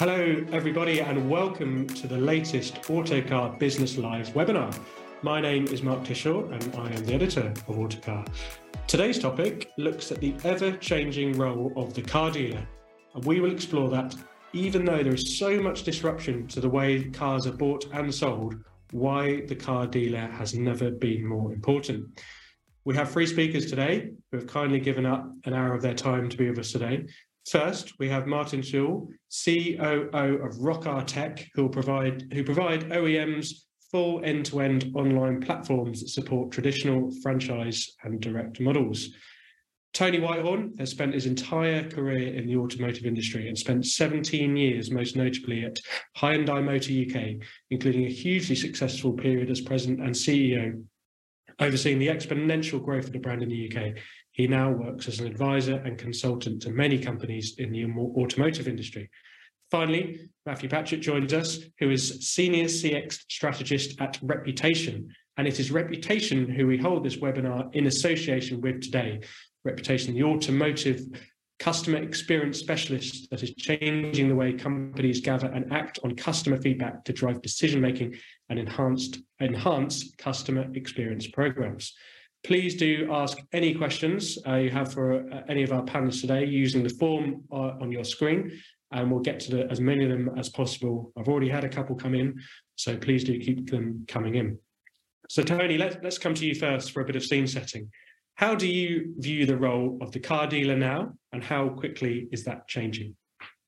Hello, everybody, and welcome to the latest Autocar Business Live webinar. My name is Mark Tisshaw, and I am the editor of Autocar. Today's topic looks at the ever changing role of the car dealer, and we will explore that even though there is so much disruption to the way cars are bought and sold, why the car dealer has never been more important. We have three speakers today who have kindly given up an hour of their time to be with us today. First, we have Martin Sewell, COO of Rockar Tech, who provide who provide OEMs full end-to-end online platforms that support traditional franchise and direct models. Tony Whitehorn has spent his entire career in the automotive industry and spent 17 years, most notably at Hyundai Motor UK, including a hugely successful period as president and CEO, overseeing the exponential growth of the brand in the UK. He now works as an advisor and consultant to many companies in the automotive industry. Finally, Matthew Patchett joins us, who is Senior CX Strategist at Reputation. And it is Reputation who we hold this webinar in association with today. Reputation, the automotive customer experience specialist that is changing the way companies gather and act on customer feedback to drive decision making and enhanced enhance customer experience programs. Please do ask any questions uh, you have for uh, any of our panelists today using the form uh, on your screen, and we'll get to the, as many of them as possible. I've already had a couple come in, so please do keep them coming in. So, Tony, let's, let's come to you first for a bit of scene setting. How do you view the role of the car dealer now, and how quickly is that changing?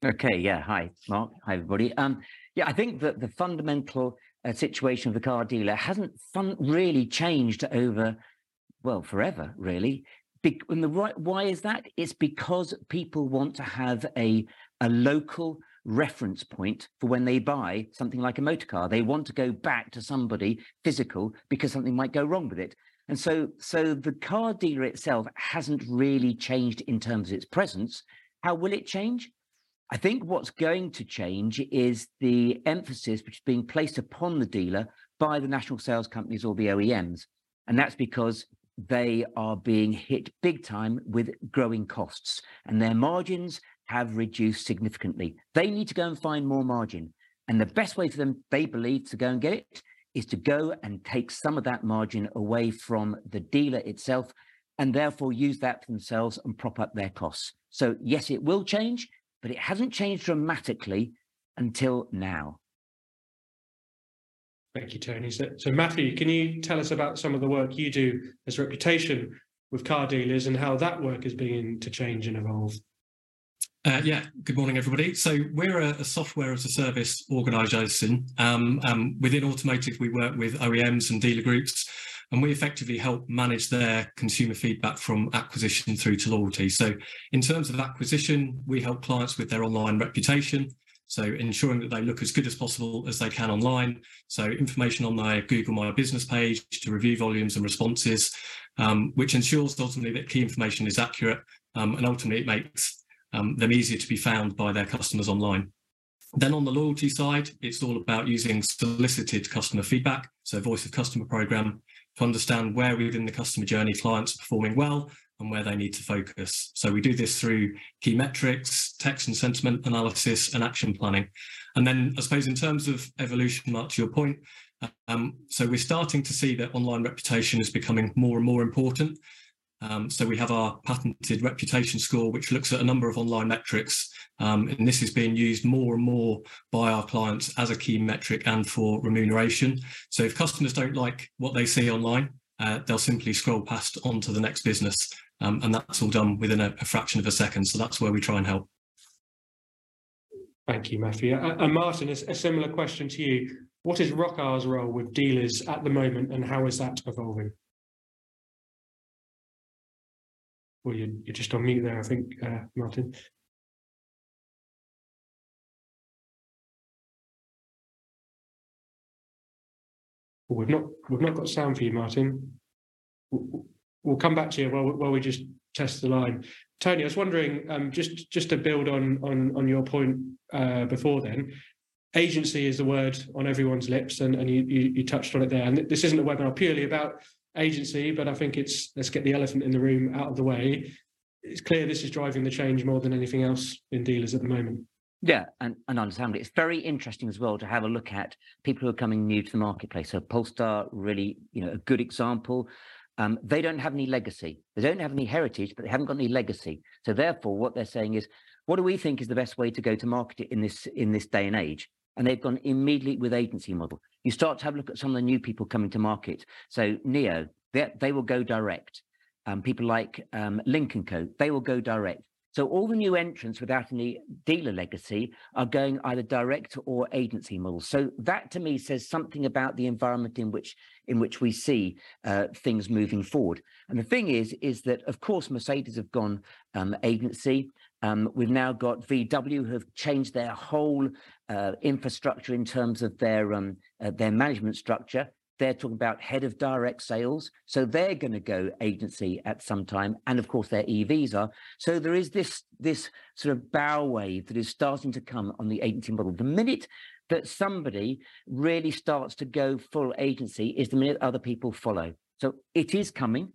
Okay, yeah. Hi, Mark. Hi, everybody. Um, yeah, I think that the fundamental uh, situation of the car dealer hasn't fun- really changed over well, forever, really. Be- and the right, why is that? It's because people want to have a, a local reference point for when they buy something like a motor car. They want to go back to somebody physical because something might go wrong with it. And so, so the car dealer itself hasn't really changed in terms of its presence. How will it change? I think what's going to change is the emphasis which is being placed upon the dealer by the national sales companies or the OEMs. And that's because they are being hit big time with growing costs and their margins have reduced significantly. They need to go and find more margin. And the best way for them, they believe, to go and get it is to go and take some of that margin away from the dealer itself and therefore use that for themselves and prop up their costs. So, yes, it will change, but it hasn't changed dramatically until now. Thank you, Tony. So, so, Matthew, can you tell us about some of the work you do as reputation with car dealers and how that work is beginning to change and evolve? Uh, yeah, good morning, everybody. So we're a, a software as a service organisation. Um, um, within automotive, we work with OEMs and dealer groups, and we effectively help manage their consumer feedback from acquisition through to loyalty. So in terms of acquisition, we help clients with their online reputation. So ensuring that they look as good as possible as they can online. So information on their Google My Business page to review volumes and responses, um, which ensures ultimately that key information is accurate um, and ultimately it makes um, them easier to be found by their customers online. Then on the loyalty side, it's all about using solicited customer feedback, so voice of customer program, to understand where within the customer journey clients are performing well and where they need to focus. So we do this through key metrics, text and sentiment analysis, and action planning. And then I suppose in terms of evolution, Mark, to your point, um, so we're starting to see that online reputation is becoming more and more important. Um, so we have our patented reputation score, which looks at a number of online metrics, um, and this is being used more and more by our clients as a key metric and for remuneration. So if customers don't like what they see online, uh, they'll simply scroll past onto the next business um, and that's all done within a, a, fraction of a second. So that's where we try and help. Thank you, Matthew. And Martin, a similar question to you. What is Rockar's role with dealers at the moment and how is that evolving? Well, you're, you're just on mute there, I think, uh, Martin. We've not we've not got sound for you, Martin we'll come back to you while, while we just test the line. Tony, I was wondering, um, just just to build on on on your point uh, before then, agency is the word on everyone's lips, and, and you, you, you touched on it there. And this isn't a webinar purely about agency, but I think it's let's get the elephant in the room out of the way. It's clear this is driving the change more than anything else in dealers at the moment. Yeah, and, and understandably, it's very interesting as well to have a look at people who are coming new to the marketplace. So Polestar, really, you know, a good example. Um, they don't have any legacy. They don't have any heritage, but they haven't got any legacy. So therefore, what they're saying is, what do we think is the best way to go to market in this in this day and age? And they've gone immediately with agency model. You start to have a look at some of the new people coming to market. So NIO, they, they will go direct. Um, people like um, Lynk & Co, they will go direct. So all the new entrants without any dealer legacy are going either direct or agency models. So that to me says something about the environment in which in which we see uh, things moving forward. And the thing is, is that of course Mercedes have gone um, agency. Um, we've now got VW who have changed their whole uh, infrastructure in terms of their um, uh, their management structure. They're talking about head of direct sales. So they're going to go agency at some time. And of course, their EVs are. So there is this, this sort of bow wave that is starting to come on the agency model. The minute that somebody really starts to go full agency is the minute other people follow. So it is coming.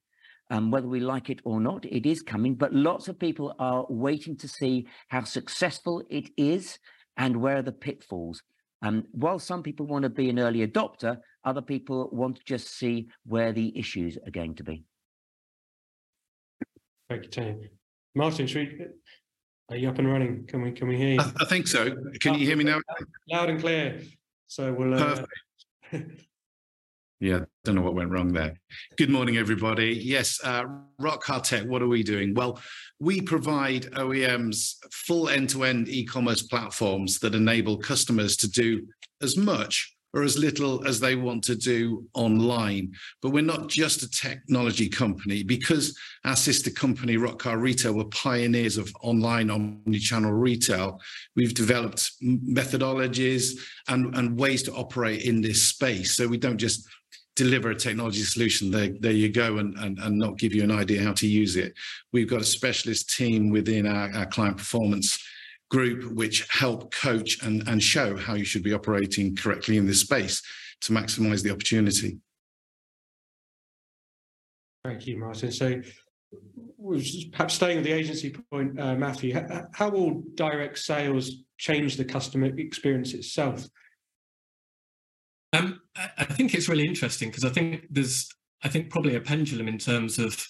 Um, whether we like it or not, it is coming. But lots of people are waiting to see how successful it is and where are the pitfalls. Um, while some people want to be an early adopter, other people want to just see where the issues are going to be. Thank you, Tony. Martin, we, are you up and running? Can we can we hear you? I, I think so. Can you hear me now? Loud and clear. So we'll. Uh, Yeah, don't know what went wrong there. Good morning, everybody. Yes, uh, Rockar Tech, what are we doing? Well, we provide OEMs full end-to-end e-commerce platforms that enable customers to do as much or as little as they want to do online. But we're not just a technology company because our sister company, Rockar Retail, were pioneers of online omni-channel retail. We've developed methodologies and, and ways to operate in this space. So we don't just deliver a technology solution, there, there you go, and, and, and not give you an idea how to use it. We've got a specialist team within our, our client performance group which help coach and, and show how you should be operating correctly in this space to maximize the opportunity. Thank you, Martin. So perhaps staying with the agency point, uh, Matthew, how will direct sales change the customer experience itself? Um, I think it's really interesting because I think there's, I think probably a pendulum in terms of,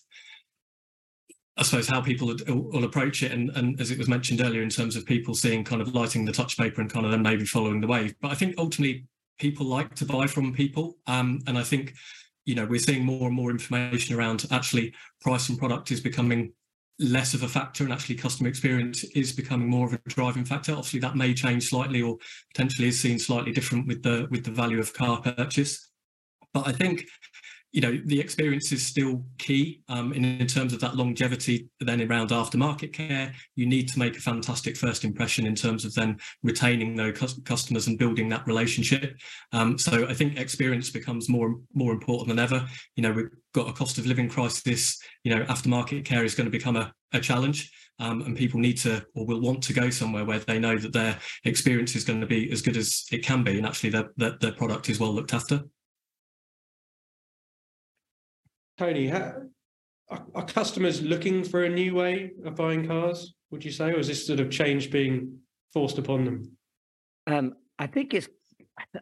I suppose how people will approach it, and, and as it was mentioned earlier, in terms of people seeing kind of lighting the touch paper and kind of then maybe following the wave. But I think ultimately people like to buy from people, um, and I think you know we're seeing more and more information around actually price and product is becoming less of a factor and actually customer experience is becoming more of a driving factor obviously that may change slightly or potentially is seen slightly different with the with the value of car purchase but i think you know the experience is still key um, in, in terms of that longevity then around aftermarket care. You need to make a fantastic first impression in terms of then retaining those customers and building that relationship. Um, so i think experience becomes more more important than ever. You know we've got a cost of living crisis. You know aftermarket care is going to become a, a challenge um, and people need to or will want to go somewhere where they know that their experience is going to be as good as it can be and actually that their product is well looked after Tony, how, are, are, customers looking for a new way of buying cars? Would you say, or is this sort of change being forced upon them? Um, I think it's.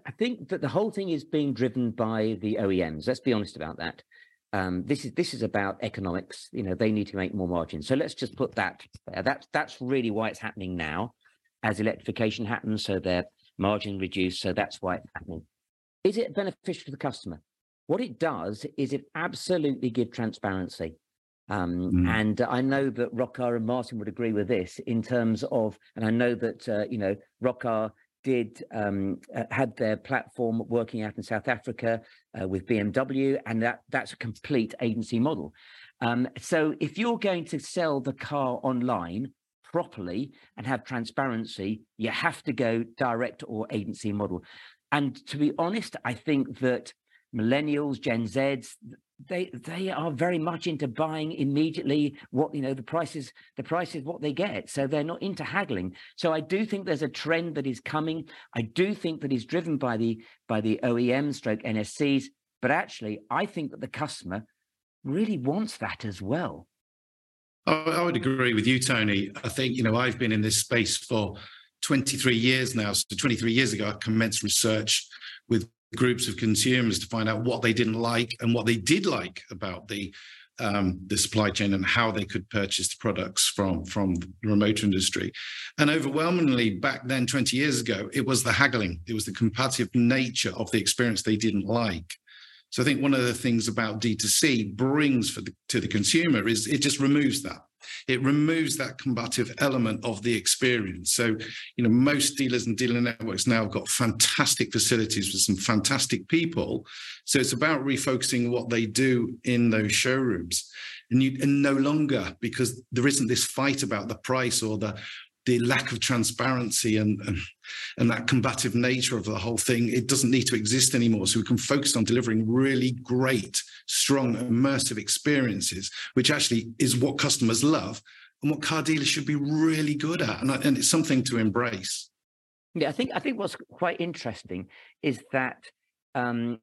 I think that the whole thing is being driven by the OEMs. Let's be honest about that. Um, this is this is about economics. You know, they need to make more margin. So let's just put that there. That's that's really why it's happening now, as electrification happens. So their margin reduced. So that's why it's happening. Is it beneficial to the customer? What it does is it absolutely give transparency. Um, mm. And I know that Rockar and Martin would agree with this in terms of, and I know that uh, you know Rockar did um, uh, had their platform working out in South Africa uh, with BMW, and that that's a complete agency model. Um, so if you're going to sell the car online properly and have transparency, you have to go direct or agency model. And to be honest, I think that millennials, Gen Zs, they they are very much into buying immediately what you know the prices the price is what they get so they're not into haggling so i do think there's a trend that is coming i do think that is driven by the by the oem stroke nscs but actually i think that the customer really wants that as well I would agree with you, Tony. I think, you know, I've been in this space for 23 years now. So 23 years ago, I commenced research with groups of consumers to find out what they didn't like and what they did like about the um, the supply chain and how they could purchase the products from from the remote industry. And overwhelmingly back then, 20 years ago, it was the haggling, it was the competitive nature of the experience they didn't like. So I think one of the things about D2C brings for the, to the consumer is it just removes that. It removes that combative element of the experience. So, you know, most dealers and dealer networks now have got fantastic facilities with some fantastic people. So it's about refocusing what they do in those showrooms. And you and no longer because there isn't this fight about the price or the the lack of transparency and, and, and that combative nature of the whole thing, it doesn't need to exist anymore. So we can focus on delivering really great, strong, immersive experiences, which actually is what customers love and what car dealers should be really good at. And, and it's something to embrace. Yeah, I think I think what's quite interesting is that um,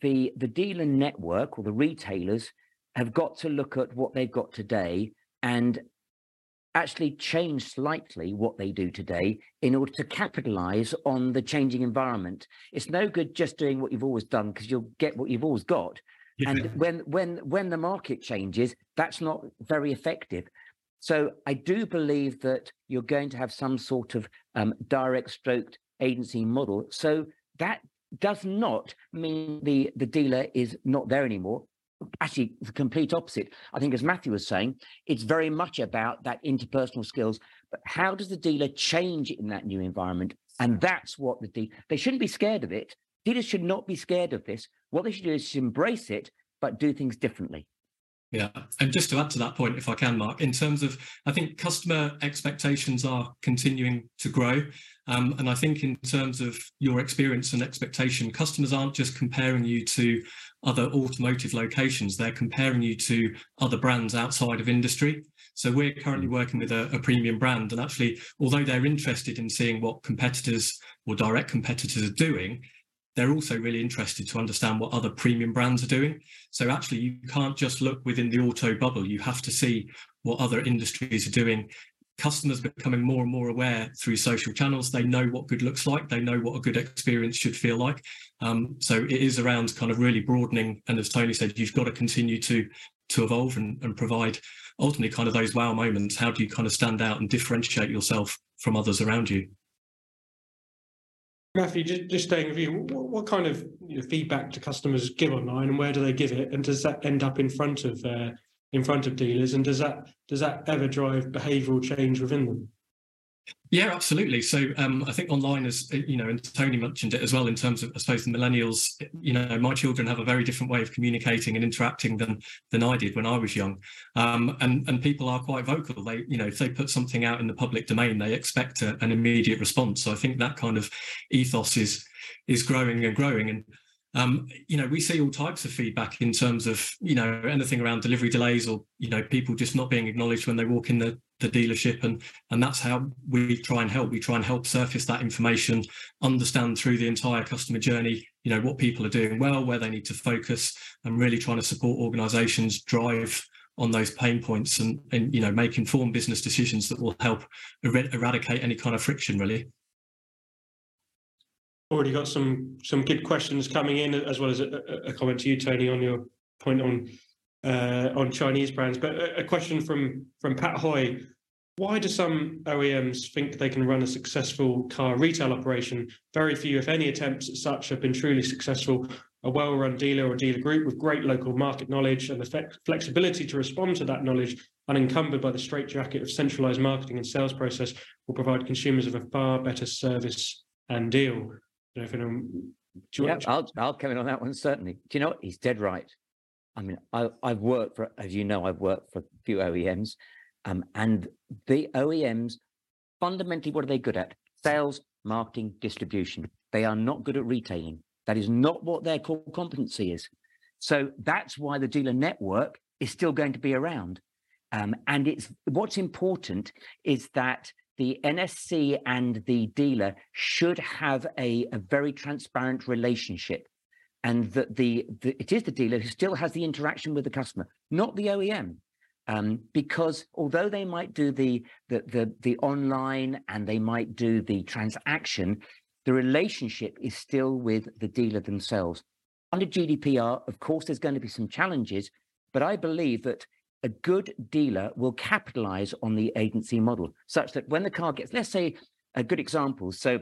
the the dealer network or the retailers have got to look at what they've got today and actually change slightly what they do today in order to capitalize on the changing environment. It's no good just doing what you've always done because you'll get what you've always got. Yeah. And when when when the market changes, that's not very effective. So I do believe that you're going to have some sort of um, direct stroked agency model. So that does not mean the the dealer is not there anymore actually the complete opposite. I think, as Matthew was saying, it's very much about that interpersonal skills. But how does the dealer change in that new environment? And that's what the dealer, they shouldn't be scared of it. Dealers should not be scared of this. What they should do is embrace it, but do things differently. Yeah. And just to add to that point, if I can, Mark, in terms of, I think customer expectations are continuing to grow. Um, and I think in terms of your experience and expectation, customers aren't just comparing you to other automotive locations, they're comparing you to other brands outside of industry. So we're currently mm. working with a, a, premium brand, and actually, although they're interested in seeing what competitors or direct competitors are doing, they're also really interested to understand what other premium brands are doing. So actually, you can't just look within the auto bubble. You have to see what other industries are doing. Customers becoming more and more aware through social channels. They know what good looks like. They know what a good experience should feel like. Um, so it is around kind of really broadening. And as Tony said, you've got to continue to to evolve and, and provide ultimately kind of those wow moments. How do you kind of stand out and differentiate yourself from others around you? Matthew, just, just staying with you, what, what kind of you know, feedback do customers give online, and where do they give it? And does that end up in front of uh, in front of dealers? And does that does that ever drive behavioural change within them? Yeah, absolutely. So um, I think online, as you know, and Tony mentioned it as well, in terms of I suppose the millennials. You know, my children have a very different way of communicating and interacting than than I did when I was young, um, and and people are quite vocal. They, you know, if they put something out in the public domain, they expect a, an immediate response. So I think that kind of ethos is is growing and growing, and um, you know, we see all types of feedback in terms of, you know, anything around delivery delays or, you know, people just not being acknowledged when they walk in the, the dealership. And, and that's how we try and help. We try and help surface that information, understand through the entire customer journey, you know, what people are doing well, where they need to focus and really trying to support organizations drive on those pain points and, and you know, make informed business decisions that will help er- eradicate any kind of friction really already got some some good questions coming in, as well as a, a comment to you, Tony, on your point on uh, on Chinese brands. But a, a, question from from Pat Hoy: Why do some OEMs think they can run a successful car retail operation? Very few, if any, attempts at such have been truly successful. A well-run dealer or dealer group with great local market knowledge and the flexibility to respond to that knowledge, unencumbered by the straitjacket of centralized marketing and sales process, will provide consumers with a far better service and deal yeah, I'll, I'll come in on that one, certainly. Do you know what? He's dead right. I mean, I, I've worked for, as you know, I've worked for a few OEMs, um, and the OEMs, fundamentally, what are they good at? Sales, marketing, distribution. They are not good at retailing. That is not what their core competency is. So that's why the dealer network is still going to be around. Um, and it's what's important is that the NSC and the dealer should have a, a very transparent relationship and that the, the, it is the dealer who still has the interaction with the customer, not the OEM. Um, because although they might do the, the the the online and they might do the transaction, the relationship is still with the dealer themselves. Under GDPR, of course, there's going to be some challenges, but I believe that a good dealer will capitalize on the agency model such that when the car gets, let's say, a good example. So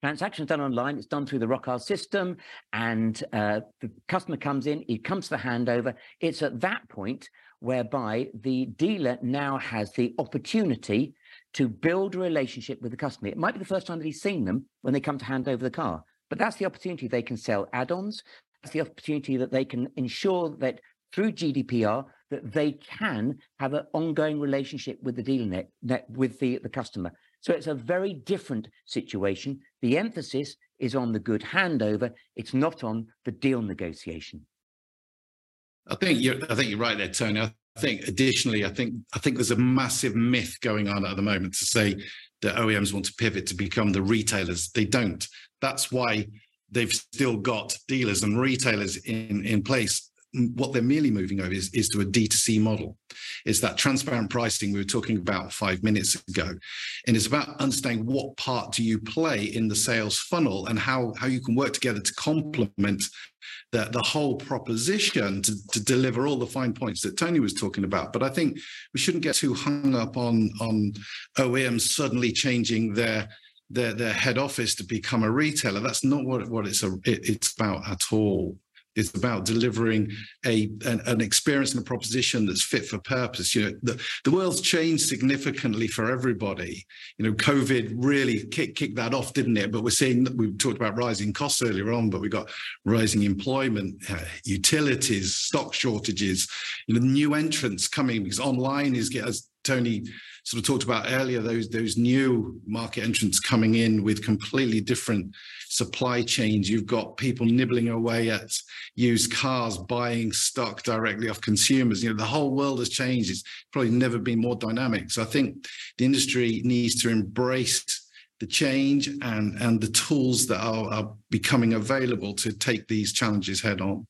transactions done online, it's done through the Rockar system, and uh, the customer comes in, he comes to the handover. It's at that point whereby the dealer now has the opportunity to build a relationship with the customer. It might be the first time that he's seen them when they come to hand over the car, but that's the opportunity they can sell add-ons. That's the opportunity that they can ensure that through GDPR that they can have an ongoing relationship with the dealer net, net with the, the customer. So it's a very different situation. The emphasis is on the good handover. It's not on the deal negotiation. I think you're I think you're right there, Tony. I think additionally, I think I think there's a massive myth going on at the moment to say that OEMs want to pivot to become the retailers. They don't. That's why they've still got dealers and retailers in, in place what they're merely moving over is, is to a D2C model. It's that transparent pricing we were talking about five minutes ago. And it's about understanding what part do you play in the sales funnel and how, how you can work together to complement the, the whole proposition to, to deliver all the fine points that Tony was talking about. But I think we shouldn't get too hung up on, on OEMs suddenly changing their their, their head office to become a retailer. That's not what, what it's, a, it, it's about at all. It's about delivering a an, an, experience and a proposition that's fit for purpose. You know, the, the world's changed significantly for everybody. You know, COVID really kicked, kicked that off, didn't it? But we're seeing we talked about rising costs earlier on, but we've got rising employment, uh, utilities, stock shortages, you know, new entrants coming because online is as Tony sort of talked about earlier, those those new market entrants coming in with completely different supply chains. You've got people nibbling away at used cars, buying stock directly off consumers. You know, the whole world has changed. It's probably never been more dynamic. So I think the industry needs to embrace the change and and the tools that are, are becoming available to take these challenges head on.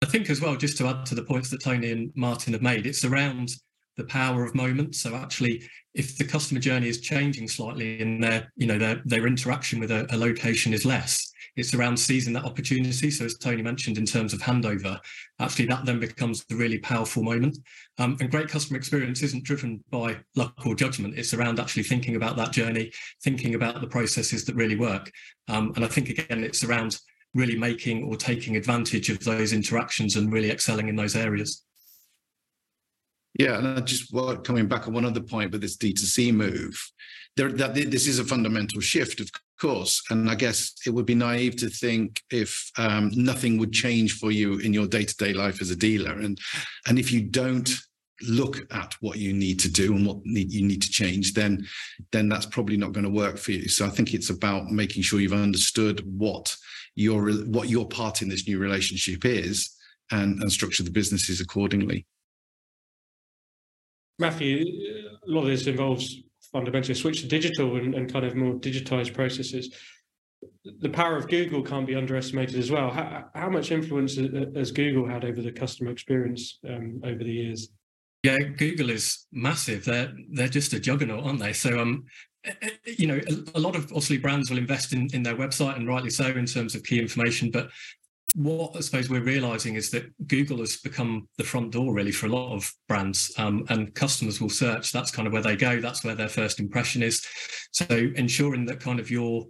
I think as well, just to add to the points that Tony and Martin have made, it's around the power of moments. So actually, if the customer journey is changing slightly and their, you know, their their interaction with a, a, location is less, it's around seizing that opportunity. So as Tony mentioned in terms of handover, actually that then becomes a really powerful moment. Um, and great customer experience isn't driven by luck or judgment. It's around actually thinking about that journey, thinking about the processes that really work. Um, and I think again, it's around really making or taking advantage of those interactions and really excelling in those areas. Yeah, and I just well, coming back on one other point with this D2C move, there that this is a fundamental shift, of course, and I guess it would be naive to think if um, nothing would change for you in your day-to-day life as a dealer, and and if you don't look at what you need to do and what need, you need to change, then then that's probably not going to work for you. So I think it's about making sure you've understood what your what your part in this new relationship is, and and structure the businesses accordingly. Matthew, a lot of this involves fundamentally a switch to digital and, and kind of more digitized processes. The power of Google can't be underestimated as well. How, how much influence has Google had over the customer experience um, over the years? Yeah, Google is massive. They're they're just a juggernaut, aren't they? So um, eh, eh, you know, a, a, lot of obviously brands will invest in, in their website and rightly so in terms of key information, but what I suppose we're realizing is that Google has become the front door really for a lot of brands, um, and customers will search. That's kind of where they go. That's where their first impression is. So ensuring that kind of your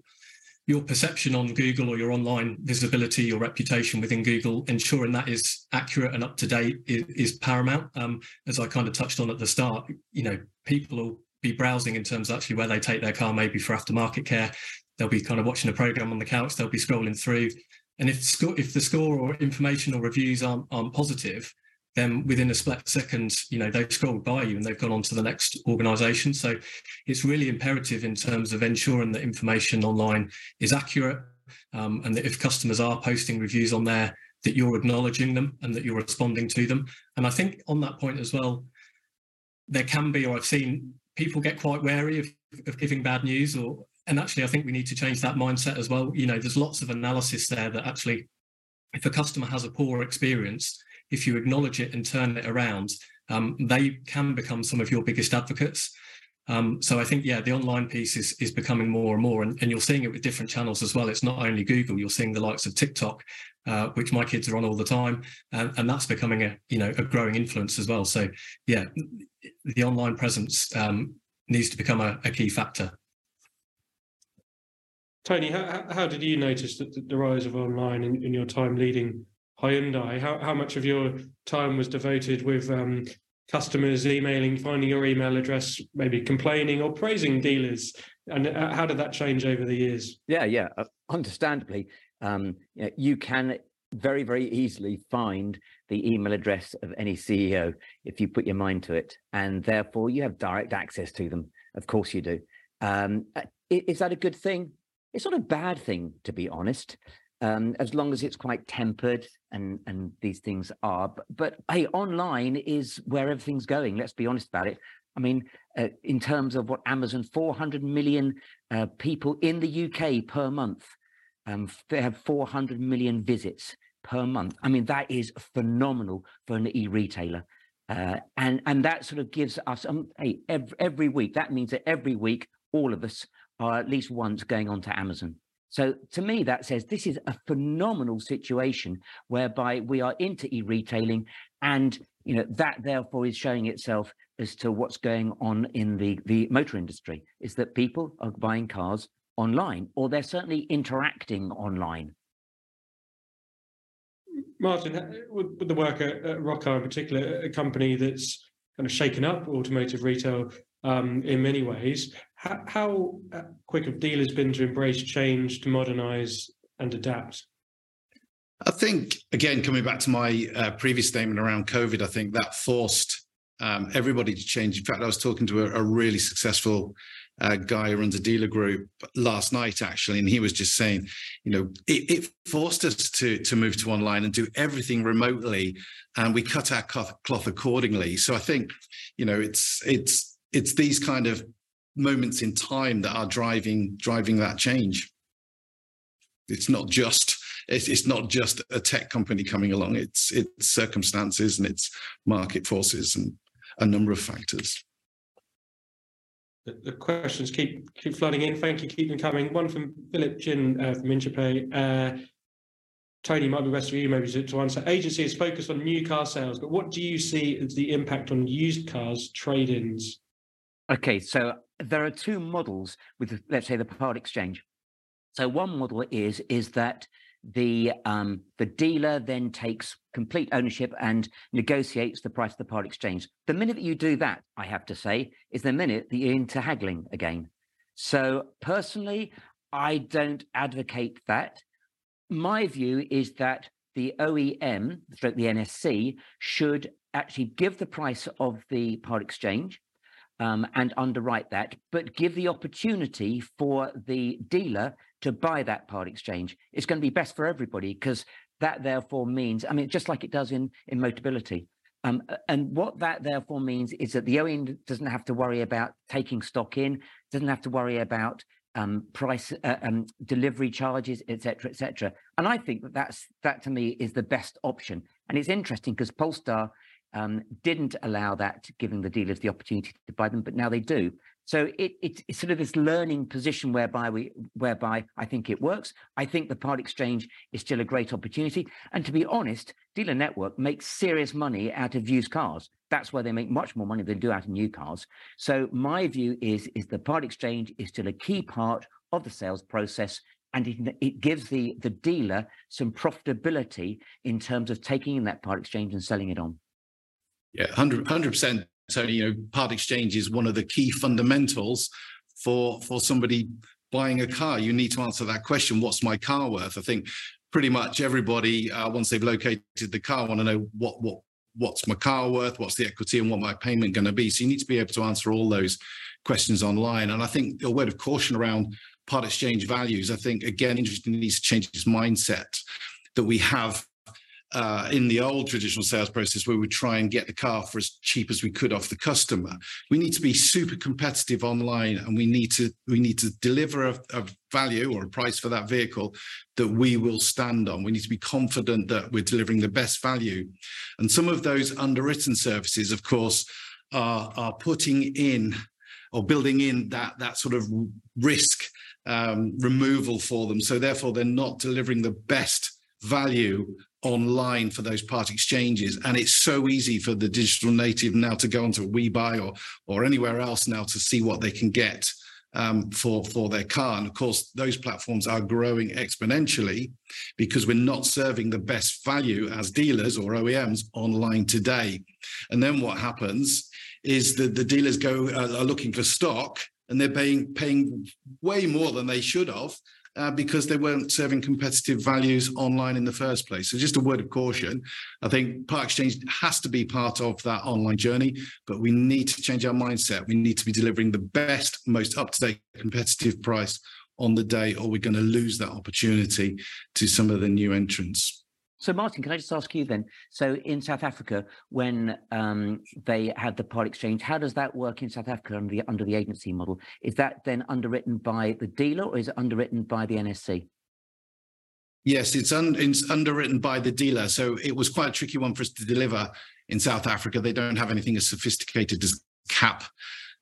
your perception on Google or your online visibility, your reputation within Google, ensuring that is accurate and up to date is, is paramount. Um, as I kind of touched on at the start, you know, people will be browsing in terms of actually where they take their car, maybe for aftermarket care. They'll be kind of watching a program on the couch. They'll be scrolling through and if score, if the score or information or reviews aren't, aren't positive, then within a split second, you know, they've scrolled by you and they've gone on to the next organization. So it's really imperative in terms of ensuring that information online is accurate um, and that if customers are posting reviews on there, that you're acknowledging them and that you're responding to them. And I think on that point as well, there can be, or I've seen people get quite wary of, of giving bad news or and actually i think we need to change that mindset as well you know there's lots of analysis there that actually if a customer has a poor experience if you acknowledge it and turn it around um, they can become some of your biggest advocates. Um, so I think, yeah, the online piece is, is becoming more and more, and, and you're seeing it with different channels as well. It's not only Google, you're seeing the likes of TikTok, uh, which my kids are on all the time, and, and that's becoming a, you know, a growing influence as well. So yeah, the online presence um, needs to become a, a, key factor. Tony, how, how did you notice the, the rise of online in, in your time leading Hyundai? How, how much of your time was devoted with um, customers emailing, finding your email address, maybe complaining or praising dealers? And uh, how did that change over the years? Yeah, yeah, uh, understandably, um, you, know, you can very, very easily find the email address of any CEO if you put your mind to it, and therefore you have direct access to them. Of course, you do. Um, uh, is that a good thing? It's not a bad thing, to be honest um, as long as it's quite tempered and and these things are. But, but hey, online is where everything's going. Let's be honest about it. I mean, uh, in terms of what Amazon, 400 million uh, people in the UK per month. Um, they have 400 million visits per month. I mean, that is phenomenal for an e-retailer. Uh, and and that sort of gives us um, hey every, every week. That means that every week, all of us are at least once going on to Amazon. So to me, that says this is a phenomenal situation whereby we are into e-retailing and you know that therefore is showing itself as to what's going on in the, the motor industry is that people are buying cars online or they're certainly interacting online. Martin, with the work at, at in particular, a company that's kind of shaken up automotive retail um, in many ways. How, how uh, quick have dealers been to embrace change, to modernize and adapt? I think, again, coming back to my uh, previous statement around COVID, I think that forced um, everybody to change. In fact, I was talking to a, a really successful uh, guy who runs a dealer group last night, actually, and he was just saying, you know, it, it, forced us to to move to online and do everything remotely, and we cut our cloth accordingly. So I think, you know, it's it's it's these kind of moments in time that are driving driving that change. It's not just it's, not just a tech company coming along. It's it's circumstances and it's market forces and a number of factors. The, the questions keep keep flooding in. Thank you. Keep them coming. One from Philip Jin uh, from Inchcape. Uh, Tony, might be best for you maybe to, to answer. Agency is focused on new car sales, but what do you see as the impact on used cars trade-ins? Okay, so there are two models with, let's say, the part exchange. So one model is is that the um, the dealer then takes complete ownership and negotiates the price of the part exchange. The minute that you do that, I have to say, is the minute that you're into haggling again. So personally, I don't advocate that. My view is that the OEM, the NSC, should actually give the price of the part exchange um, and underwrite that, but give the opportunity for the dealer to buy that part exchange. It's going to be best for everybody because that therefore means, I mean, just like it does in, in Motability. Um, and what that therefore means is that the OEM doesn't have to worry about taking stock in, doesn't have to worry about um, price, uh, um, delivery charges, etc., etc. And I think that that's that to me is the best option. And it's interesting because Polestar um, didn't allow that, giving the dealers the opportunity to buy them, but now they do. So it, it, it's sort of this learning position whereby we, whereby I think it works. I think the part exchange is still a great opportunity. And to be honest, Dealer Network makes serious money out of used cars. That's where they make much more money than they do out of new cars. So my view is, is the part exchange is still a key part of the sales process and it, it, gives the the dealer some profitability in terms of taking in that part exchange and selling it on. Yeah, 100 percent. Tony, you know, part exchange is one of the key fundamentals for for somebody buying a car. You need to answer that question: What's my car worth? I think pretty much everybody, uh, once they've located the car, want to know what what what's my car worth, what's the equity, and what my payment going to be. So you need to be able to answer all those questions online. And I think a word of caution around part exchange values. I think again, interesting needs to change its mindset that we have uh, in the old traditional sales process where we try and get the car for as cheap as we could off the customer. We need to be super competitive online, and we need to we need to deliver a, a value or a price for that vehicle that we will stand on. We need to be confident that we're delivering the best value, and some of those underwritten services, of course, are are putting in or building in that that sort of risk um, removal for them. So therefore, they're not delivering the best value online for those part exchanges. And it's so easy for the digital native now to go onto WeBuy or or anywhere else now to see what they can get um, for for their car. And of course those platforms are growing exponentially because we're not serving the best value as dealers or OEMs online today. And then what happens is that the dealers go uh, are looking for stock and they're paying paying way more than they should have uh, because they weren't serving competitive values online in the first place. So just a word of caution. I think part exchange has to be part of that online journey, but we need to change our mindset. We need to be delivering the best, most up-to-date competitive price on the day, or we're going to lose that opportunity to some of the new entrants. So, Martin, can I just ask you then? So, in South Africa, when um, they had the part exchange, how does that work in South Africa under the under the agency model? Is that then underwritten by the dealer, or is it underwritten by the NSC? Yes, it's, un, it's underwritten by the dealer. So it was quite a tricky one for us to deliver in South Africa. They don't have anything as sophisticated as CAP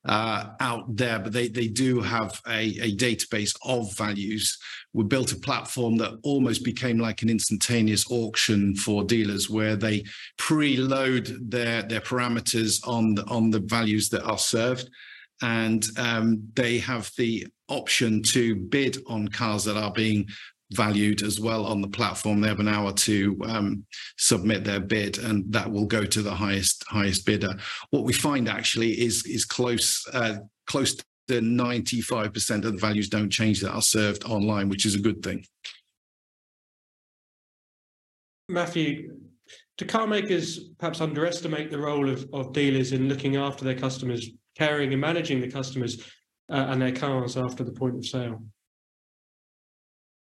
uh, out there, but they they do have a, a database of values. We built a platform that almost became like an instantaneous auction for dealers, where they preload their their parameters on the, on the values that are served, and um, they have the option to bid on cars that are being valued as well on the platform. They have an hour to um, submit their bid, and that will go to the highest highest bidder. What we find actually is is close uh, close to ninety five percent of the values don't change that are served online, which is a good thing. Matthew, do car makers perhaps underestimate the role of, of dealers in looking after their customers, caring and managing the customers uh, and their cars after the point of sale?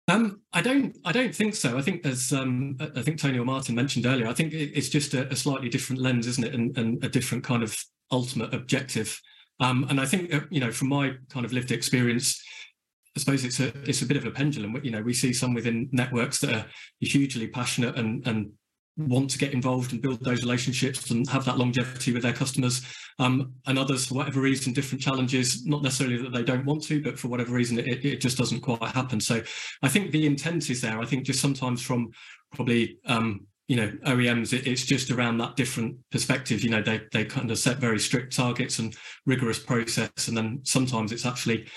Um, I don't. I don't think so. I think there's. Um, I think Tony or Martin mentioned earlier. I think it's just a, a slightly different lens, isn't it, and, and, a different kind of ultimate objective. Um, and I think uh, you know, from my kind of lived experience, I suppose it's a it's a bit of a pendulum. You know, we see some within networks that are hugely passionate and and want to get involved and build those relationships and have that longevity with their customers. Um, and others, for whatever reason, different challenges, not necessarily that they don't want to, but for whatever reason, it, it just doesn't quite happen. So I think the intent is there. I think just sometimes from probably um, you know OEMs it, it's just around that different perspective. You know they they kind of set very strict targets and rigorous process and then sometimes it's actually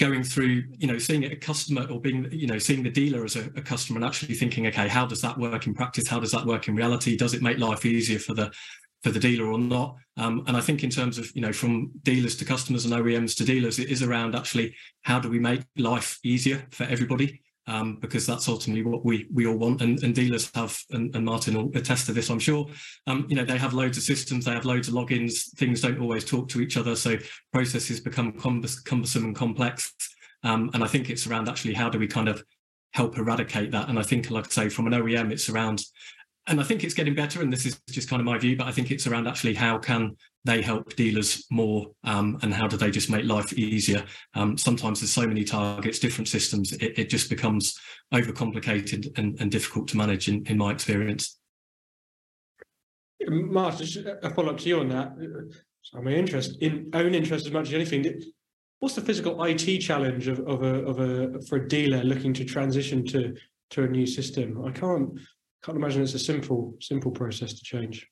going through you know seeing it a customer or being you know seeing the dealer as a, a customer and actually thinking okay how does that work in practice? How does that work in reality? Does it make life easier for the for the dealer or not? Um, and i think in terms of you know from dealers to customers and oems to dealers it is around actually how do we make life easier for everybody um, because that's ultimately what we we all want. And, and dealers have, and, and, Martin will attest to this, I'm sure. Um, you know, they have loads of systems, they have loads of logins. Things don't always talk to each other, so processes become cumbersome and complex. Um, and I think it's around actually how do we kind of help eradicate that. And I think, like I say, from an OEM, it's around and I think it's getting better. And this is just kind of my view, but I think it's around actually how can they help dealers more um, and how do they just make life easier? Um, sometimes there's so many targets, different systems, it, it just becomes overcomplicated and, and difficult to manage in, in my experience. Just a follow up to you on that. So my interest in own interest as much as anything. What's the physical IT challenge of, of a of a for a dealer looking to transition to to a new system? I can't can't imagine it's a simple simple process to change.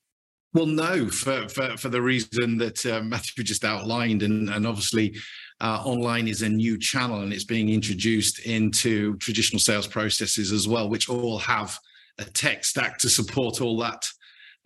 Well, no, for for, for the reason that uh, Matthew just outlined, and and obviously uh, online is a new channel and it's being introduced into traditional sales processes as well, which all have a tech stack to support all that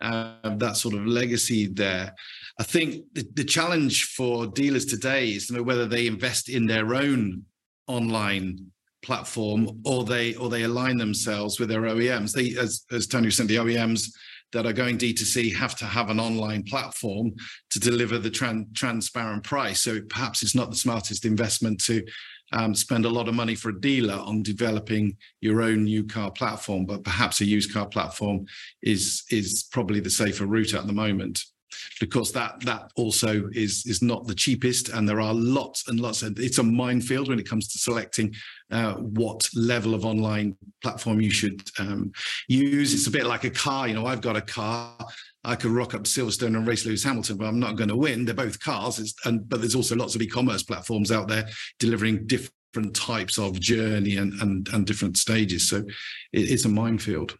uh, that sort of legacy there. I think the, the challenge for dealers today is know whether they invest in their own online platform or they or they align themselves with their OEMs. They, as, as Tony said, the OEMs that are going D2C have to have an online platform to deliver the tran- transparent price. So perhaps it's not the smartest investment to um, spend a lot of money for a dealer on developing your own new car platform, but perhaps a used car platform is is probably the safer route at the moment because that that also is is not the cheapest and there are lots and lots of it's a minefield when it comes to selecting uh, what level of online platform you should um, use it's a bit like a car you know i've got a car I could rock up Silverstone and race Lewis Hamilton, but I'm not going to win. They're both cars, and but there's also lots of e-commerce platforms out there delivering different types of journey and and, and different stages. So it, it's a minefield.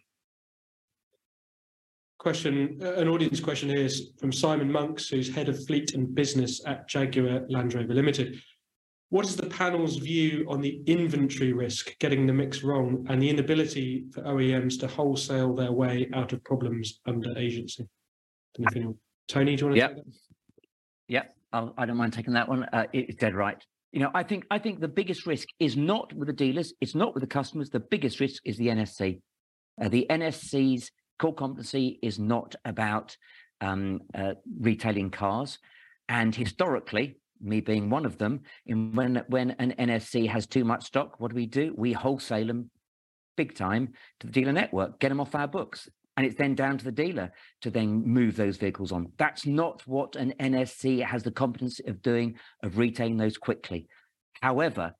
Question, an audience question here is from Simon Monks, who's head of fleet and business at Jaguar Land Rover Limited. What is the panel's view on the inventory risk getting the mix wrong and the inability for OEMs to wholesale their way out of problems under agency? Tony, do you want to yep. take that? Yeah, I'll, I do not mind taking that one. Uh, it's dead right. You know, I think I think the biggest risk is not with the dealers, it's not with the customers. The biggest risk is the NSC. Uh, the NSC's core competency is not about um, uh, retailing cars, and historically, me being one of them, in when when an NSC has too much stock, what do we do? We wholesale them big time to the dealer network, get them off our books. And it's then down to the dealer to then move those vehicles on. That's not what an NSC has the competence of doing, of retailing those quickly. However,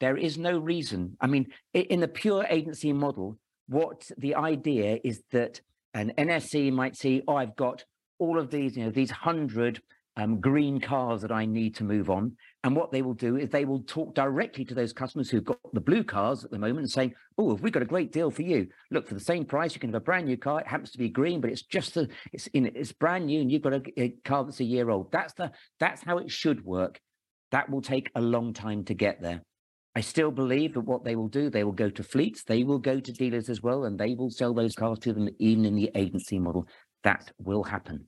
there is no reason. I mean, in the pure agency model, what the idea is that an NSC might see, oh, I've got all of these, you know, these hundred um, green cars that I need to move on. And what they will do is they will talk directly to those customers who've got the blue cars at the moment and saying, "Oh, have we got a great deal for you? Look, for the same price, you can have a brand new car. It happens to be green, but it's just a, it's in, it's brand new, and you've got a, a car that's a year old. That's the that's how it should work. That will take a long time to get there. I still believe that what they will do, they will go to fleets, they will go to dealers as well, and they will sell those cars to them even in the agency model. That will happen.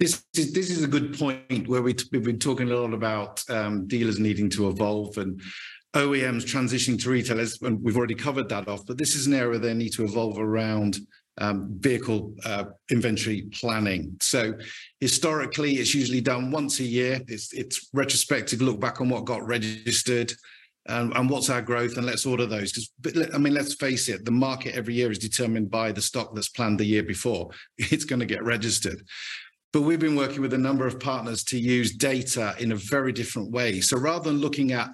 This is this is a good point where we have been talking a lot about um, dealers needing to evolve and OEMs transitioning to retailers, and we've already covered that off. But this is an area they need to evolve around um, vehicle uh, inventory planning. So historically, it's usually done once a year. It's it's retrospective look back on what got registered. And, and what's our growth and let's order those because i mean let's face it the market every year is determined by the stock that's planned the year before it's going to get registered but we've been working with a number of partners to use data in a very different way. So rather than looking at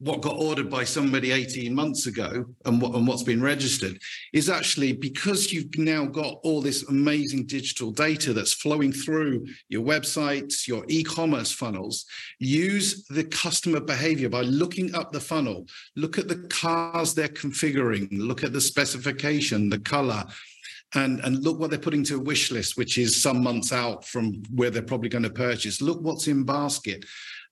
what got ordered by somebody 18 months ago and, what, and what's been registered is actually because you've now got all this amazing digital data that's flowing through your websites, your e-commerce funnels, use the customer behavior by looking up the funnel, look at the cars they're configuring, look at the specification, the color, and and look what they're putting to a wish list, which is some months out from where they're probably going to purchase. Look what's in basket.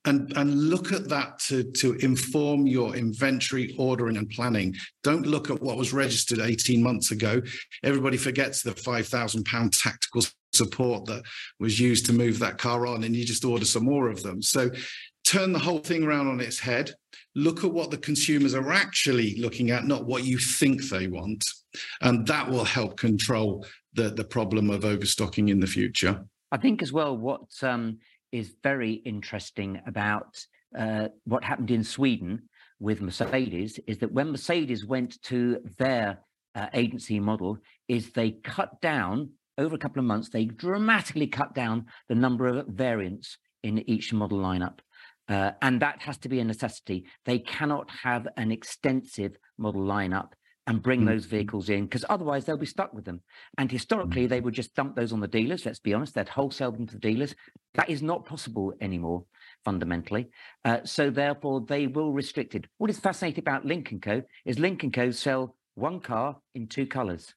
And, and look at that to, to inform your inventory ordering and planning. Don't look at what was registered 18 months ago. Everybody forgets the £5,000 tactical support that was used to move that car on, and you just order some more of them. So turn the whole thing around on its head. Look at what the consumers are actually looking at, not what you think they want. And that will help control the, the problem of overstocking in the future. I think as well, what um, is very interesting about uh, what happened in Sweden with Mercedes is that when Mercedes went to their uh, agency model, is they cut down over a couple of months, they dramatically cut down the number of variants in each model lineup. Uh, and that has to be a necessity. They cannot have an extensive model lineup and bring mm-hmm. those vehicles in because otherwise they'll be stuck with them. And historically, mm-hmm. they would just dump those on the dealers. Let's be honest, they'd wholesale them to the dealers. That is not possible anymore, fundamentally. Uh, so therefore, they will restrict it. What is fascinating about Lynk & Co. is Lynk & Co. sell one car in two colors.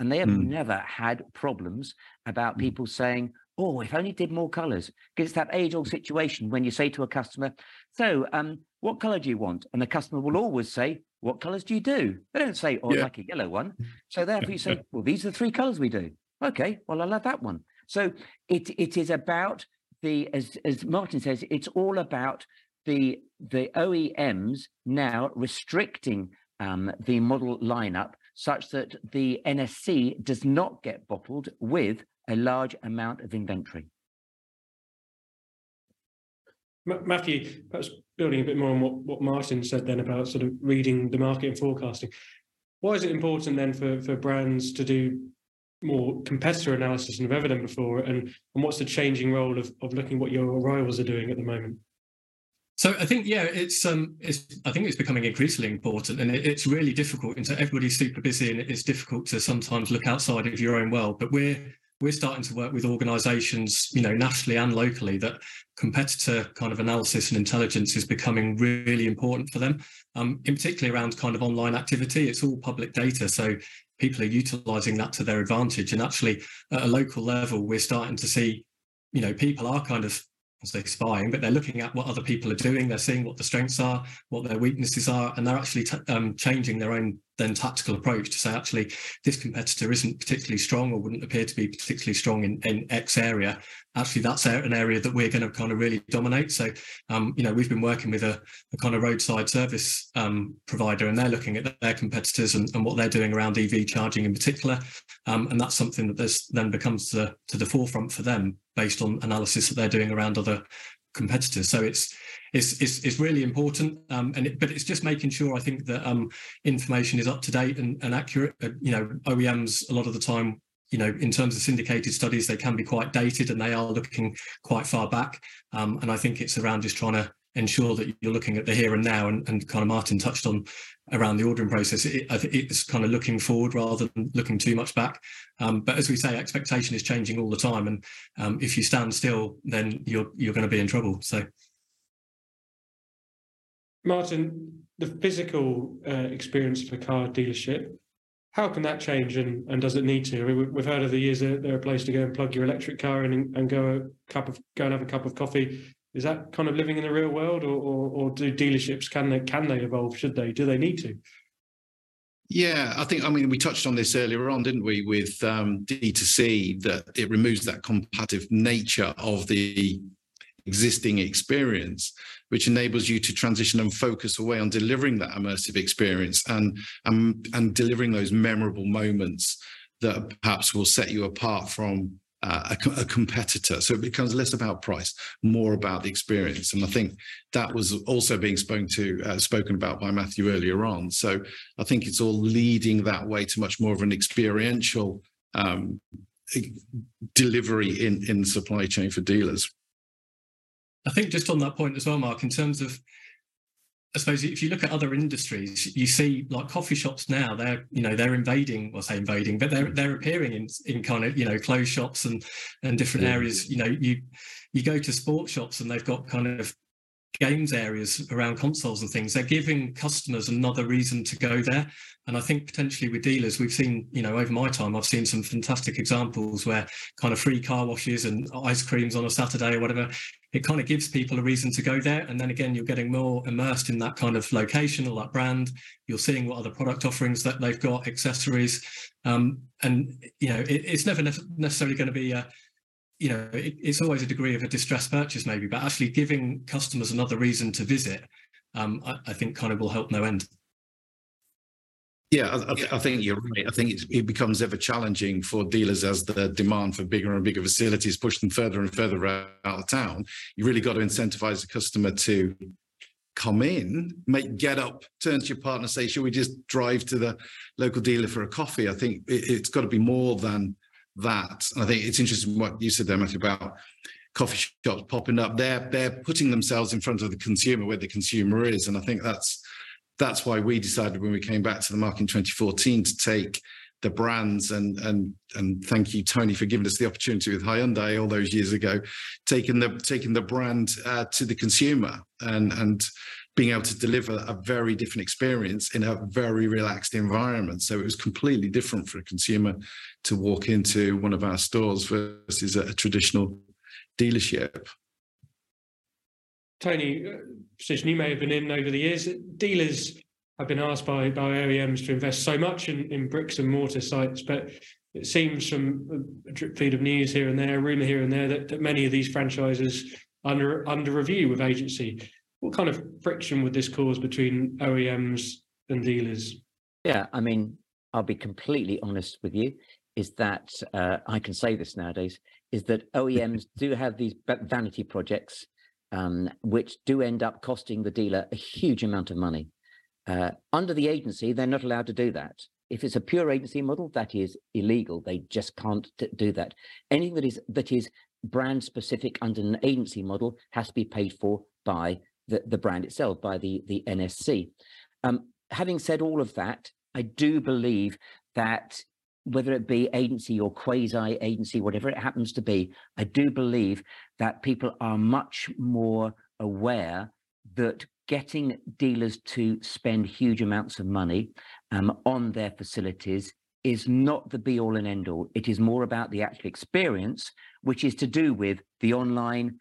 And they have mm. never had problems about mm. people saying, oh, if only did more colors. Because it's that age old situation when you say to a customer, so um, what color do you want? And the customer will always say, what colors do you do? They don't say, oh, yeah. like a yellow one. So therefore you say, well, these are the three colors we do. Okay, well, I love that one. So it it is about the, as, as Martin says, it's all about the the OEMs now restricting um, the model lineup such that the NSC does not get bottled with a large amount of inventory. Matthew, perhaps building a bit more on what, what Martin said then about sort of reading the market and forecasting. Why is it important then for, for brands to do more competitor analysis than have ever done before? And, and what's the changing role of, of looking what your rivals are doing at the moment? So I think yeah, it's um, it's I think it's becoming increasingly important, and it, it's really difficult. And so everybody's super busy, and it's difficult to sometimes look outside of your own world. But we're we're starting to work with organisations, you know, nationally and locally, that competitor kind of analysis and intelligence is becoming really important for them. Um, in particular around kind of online activity, it's all public data, so people are utilising that to their advantage. And actually, at a local level, we're starting to see, you know, people are kind of I spying, but they're looking at what other people are doing. They're seeing what the strengths are, what their weaknesses are, and they're actually um, changing their own then tactical approach to say, actually, this competitor isn't particularly strong or wouldn't appear to be particularly strong in, in X area. Actually, that's an area that we're going to kind of really dominate. So, um, you know, we've been working with a, a kind of roadside service um, provider, and they're looking at their competitors and, and, what they're doing around EV charging in particular. Um, and that's something that this then becomes to, to the forefront for them based on analysis that they're doing around other competitors. So it's it's it's, it's really important, um, and it, but it's just making sure I think that um, information is up to date and, and accurate. Uh, you know, OEMs a lot of the time. You know, in terms of syndicated studies, they can be quite dated and they are looking quite far back. Um, and I think it's around just trying to ensure that you're looking at the here and now and, and kind of Martin touched on around the ordering process it, it's kind of looking forward rather than looking too much back. Um, but as we say expectation is changing all the time and um, if you stand still then you're you're going to be in trouble so. Martin the physical uh, experience of a car dealership how can that change and, and does it need to? I mean, we've heard of the years that they're a place to go and plug your electric car in and, and go a cup of go and have a cup of coffee is that kind of living in the real world, or, or, or do dealerships can they can they evolve? Should they? Do they need to? Yeah, I think, I mean, we touched on this earlier on, didn't we, with um, D2C, that it removes that competitive nature of the existing experience, which enables you to transition and focus away on delivering that immersive experience and, and, and delivering those memorable moments that perhaps will set you apart from uh, a, a, competitor. So it becomes less about price, more about the experience. And I think that was also being spoken to, uh, spoken about by Matthew earlier on. So I think it's all leading that way to much more of an experiential um, delivery in in the supply chain for dealers. I think just on that point as well, Mark, in terms of I suppose if you look at other industries, you see like coffee shops now, they're you know they're invading, well, say invading, but they're they're appearing in in kind of you know clothes shops and and different yeah. areas. You know, you you go to sports shops and they've got kind of games areas around consoles and things. They're giving customers another reason to go there. And I think potentially with dealers, we've seen, you know, over my time, I've seen some fantastic examples where kind of free car washes and ice creams on a Saturday or whatever it kind of gives people a reason to go there. And then again, you're getting more immersed in that kind of location or that brand. You're seeing what other product offerings that they've got, accessories. Um, and, you know, it, it's never necessarily going to be a, you know, it, it's always a degree of a distressed purchase maybe, but actually giving customers another reason to visit, um, I, I think kind of will help no end. Yeah, I, I, think you're right. I think it becomes ever challenging for dealers as the demand for bigger and bigger facilities push them further and further out of town. You really got to incentivize the customer to come in, make get up, turn to your partner, say, "Should we just drive to the local dealer for a coffee?" I think it, has got to be more than that. And I think it's interesting what you said there, Matthew, about coffee shops popping up. They're they're putting themselves in front of the consumer where the consumer is, and I think that's that's why we decided when we came back to the market in 2014 to take the brands and and and thank you Tony for giving us the opportunity with Hyundai all those years ago, taking the taking the brand uh, to the consumer and and being able to deliver a very different experience in a very relaxed environment. So it was completely different for a consumer to walk into one of our stores versus a, a traditional dealership. Tony, uh, position you may have been in over the years, dealers have been asked by, by OEMs to invest so much in, in bricks and mortar sites, but it seems from a drip feed of news here and there, rumour here and there, that, that many of these franchises under under review with agency. What kind of friction would this cause between OEMs and dealers? Yeah, I mean, I'll be completely honest with you. Is that uh, I can say this nowadays? Is that OEMs do have these vanity projects um, which do end up costing the dealer a huge amount of money. Uh, under the agency, they're not allowed to do that. If it's a pure agency model, that is illegal. They just can't do that. Anything that is that is brand specific under an agency model has to be paid for by the, the brand itself, by the, the NSC. Um, having said all of that, I do believe that whether it be agency or quasi agency, whatever it happens to be, I do believe that people are much more aware that getting dealers to spend huge amounts of money um, on their facilities is not the be all and end all. It is more about the actual experience, which is to do with the online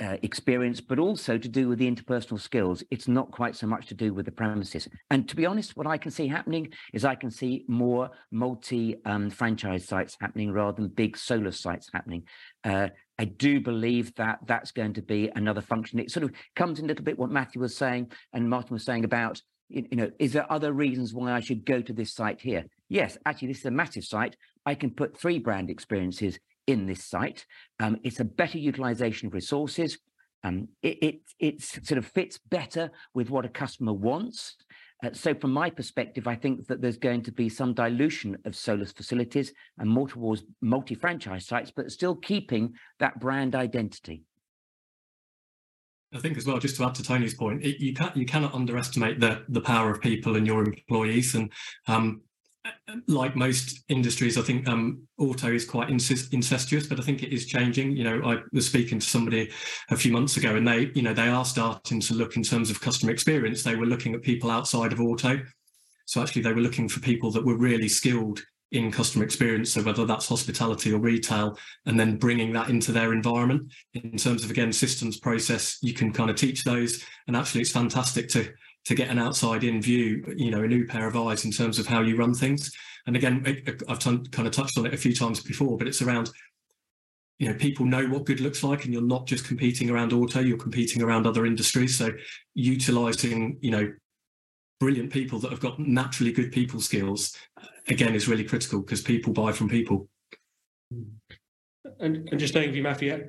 uh, experience, but also to do with the interpersonal skills. It's not quite so much to do with the premises. And to be honest, what I can see happening is I can see more multi um, franchise sites happening rather than big solo sites happening. Uh, I do believe that that's going to be another function. It sort of comes in a little bit what Matthew was saying and Martin was saying about, you know, is there other reasons why I should go to this site here? Yes, actually, this is a massive site. I can put three brand experiences in this site. Um, it's a better utilization of resources. Um, it, it, it sort of fits better with what a customer wants. Uh, so from my perspective, I think that there's going to be some dilution of Solus facilities and more towards multi-franchise sites, but still keeping that brand identity. I think as well, just to add to Tony's point, it, you can't you cannot underestimate the the power of people and your employees. And um, like most industries, I think um, auto is quite incestuous, but I think it is changing. You know, I was speaking to somebody a few months ago, and they, you know, they are starting to look in terms of customer experience. They were looking at people outside of auto, so actually they were looking for people that were really skilled in customer experience. So whether that's hospitality or retail, and then bringing that into their environment in terms of again systems process, you can kind of teach those, and actually it's fantastic to to get an outside in view, you know, a new pair of eyes in terms of how you run things. And again, I've kind of touched on it a few times before, but it's around, you know, people know what good looks like, and you're not just competing around auto, you're competing around other industries. So utilizing, you know, brilliant people that have got naturally good people skills, uh, again, is really critical because people buy from people. And, and just staying with you, Matthew,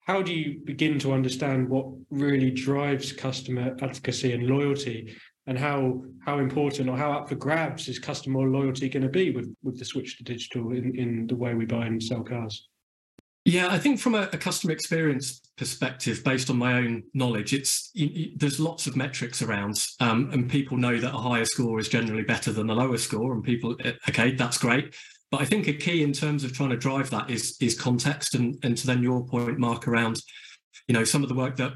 how do you begin to understand what really drives customer advocacy and loyalty? And how how important or how up for grabs is customer loyalty going to be with with the switch to digital in, in the way we buy and sell cars? Yeah i think from a, a customer experience perspective based on my own knowledge it's you, you, there's lots of metrics around um, and people know that a higher score is generally better than a lower score and people eh, okay that's great but I think a key in terms of trying to drive that is is context, and and to then your point, Mark, around you know some of the work that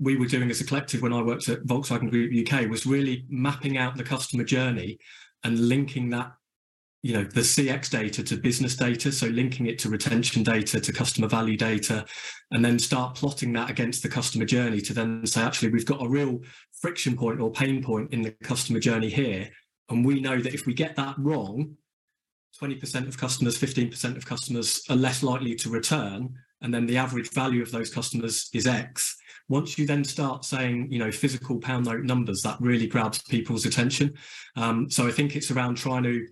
we were doing as a collective when I worked at Volkswagen Group UK was really mapping out the customer journey and linking that you know the cx data to business data so linking it to retention data to customer value data and then start plotting that against the customer journey to then say actually we've got a real friction point or pain point in the customer journey here and we know that if we get that wrong 20% of customers, 15% of customers are less likely to return, and then the average value of those customers is X. Once you then start saying, you know, physical pound note numbers, that really grabs people's attention. Um, so I think it's around trying to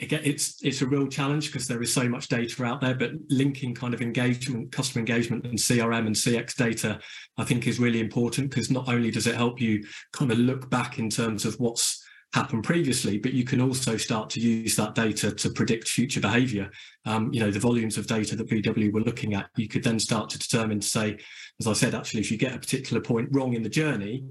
it's it's a real challenge because there is so much data out there, but linking kind of engagement, customer engagement and CRM and CX data, I think is really important because not only does it help you kind of look back in terms of what's happened previously, but you can also start to use that data to predict future behavior. Um, you know, the volumes of data that VW were looking at, you could then start to determine to say, as I said, actually, if you get a particular point wrong in the journey,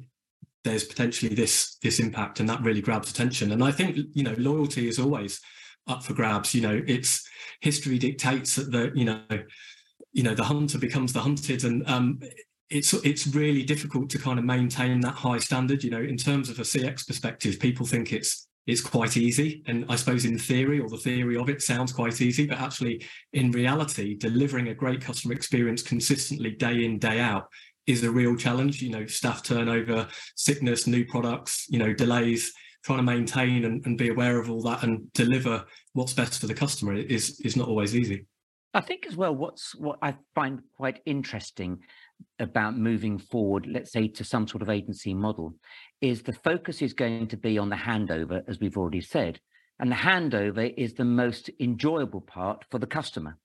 there's potentially this this impact and that really grabs attention. And I think, you know, loyalty is always up for grabs. You know, it's history dictates that the, you know, you know, the hunter becomes the hunted. And um, it's it's really difficult to kind of maintain that high standard. You know, in terms of a CX perspective, people think it's it's quite easy, and I suppose in theory or the theory of it sounds quite easy, but actually in reality, delivering a great customer experience consistently day in day out is a real challenge. You know, staff turnover, sickness, new products, you know, delays. Trying to maintain and, and be aware of all that and deliver what's best for the customer is is not always easy. I think as well, what's what I find quite interesting about moving forward, let's say to some sort of agency model, is the focus is going to be on the handover, as we've already said. And the handover is the most enjoyable part for the customer.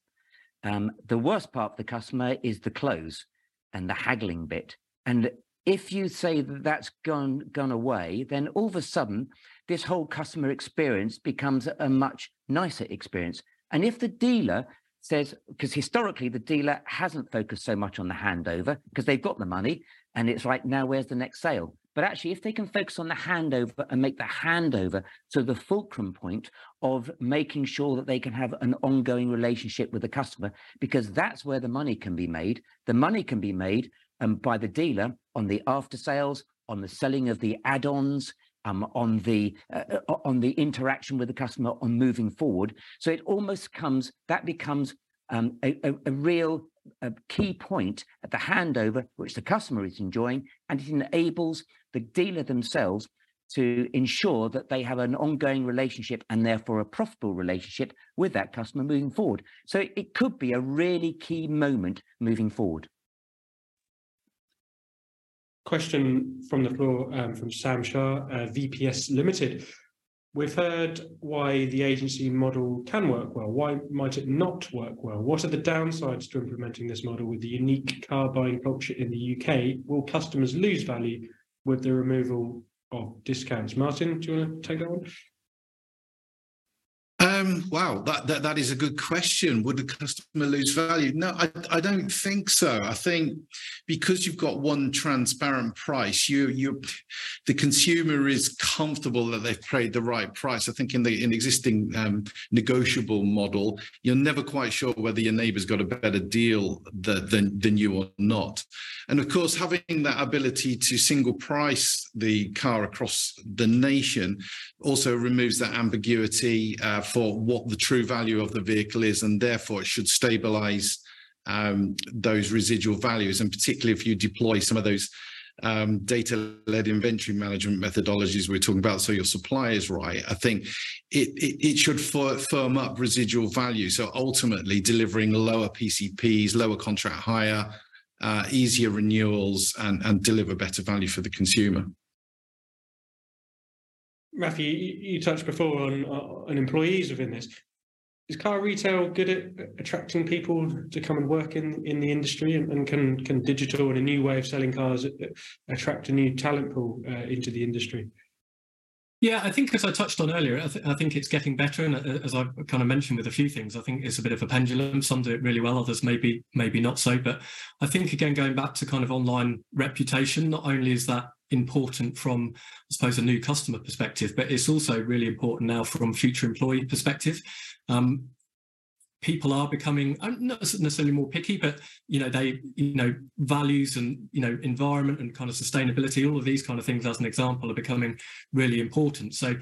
Um, the worst part for the customer is the close. and the haggling bit. And if you say that that's gone gone away, then all of a sudden this whole customer experience becomes a much nicer experience. And if the dealer says, because historically the dealer hasn't focused so much on the handover because they've got the money and it's like, now where's the next sale? But actually, if they can focus on the handover and make the handover to the fulcrum point of making sure that they can have an ongoing relationship with the customer, because that's where the money can be made. The money can be made um, by the dealer on the after sales, on the selling of the add-ons, um, on the uh, uh on the interaction with the customer on moving forward. So it almost comes that becomes um, a, a, a, real a key point at the handover, which the customer is enjoying, and it enables the dealer themselves to ensure that they have an ongoing relationship and therefore a profitable relationship with that customer moving forward. So it could be a really key moment moving forward. Question from the floor um, from Sam Shah, uh, VPS Limited. We've heard why the agency model can work well. Why might it not work well? What are the downsides to implementing this model with the unique car buying culture in the UK? Will customers lose value with the removal of discounts? Martin, do you want to take that one? Um, wow, that, that that is a good question. Would the customer lose value? No, I, I don't think so. I think because you've got one transparent price, you you the consumer is comfortable that they've paid the right price. I think in the in existing um, negotiable model, you're never quite sure whether your neighbour's got a better deal than, than you or not. And of course, having that ability to single price the car across the nation also removes that ambiguity uh, for what the true value of the vehicle is, and therefore it should stabilize um, those residual values. And particularly if you deploy some of those um, data-led inventory management methodologies we're talking about, so your supply is right. I think it it, it should firm up residual value. So ultimately, delivering lower PCPs, lower contract hire, uh, easier renewals, and and deliver better value for the consumer. Matthew, you, touched before on, uh, on employees within this. Is car retail good at attracting people to come and work in, in the industry, and, and can can digital and a new way of selling cars attract a new talent pool uh, into the industry? Yeah, I think as I touched on earlier, I, th- I, think it's getting better, and uh, as I kind of mentioned with a few things, I think it's a bit of a pendulum. Some do it really well, others maybe maybe not so. But I think again, going back to kind of online reputation, not only is that important from, I suppose, a new customer perspective, but it's also really important now from future employee perspective. Um, people are becoming uh, not necessarily more picky, but you know they you know values and you know environment and kind of sustainability, all of these kind of things, as an example, are becoming really important. So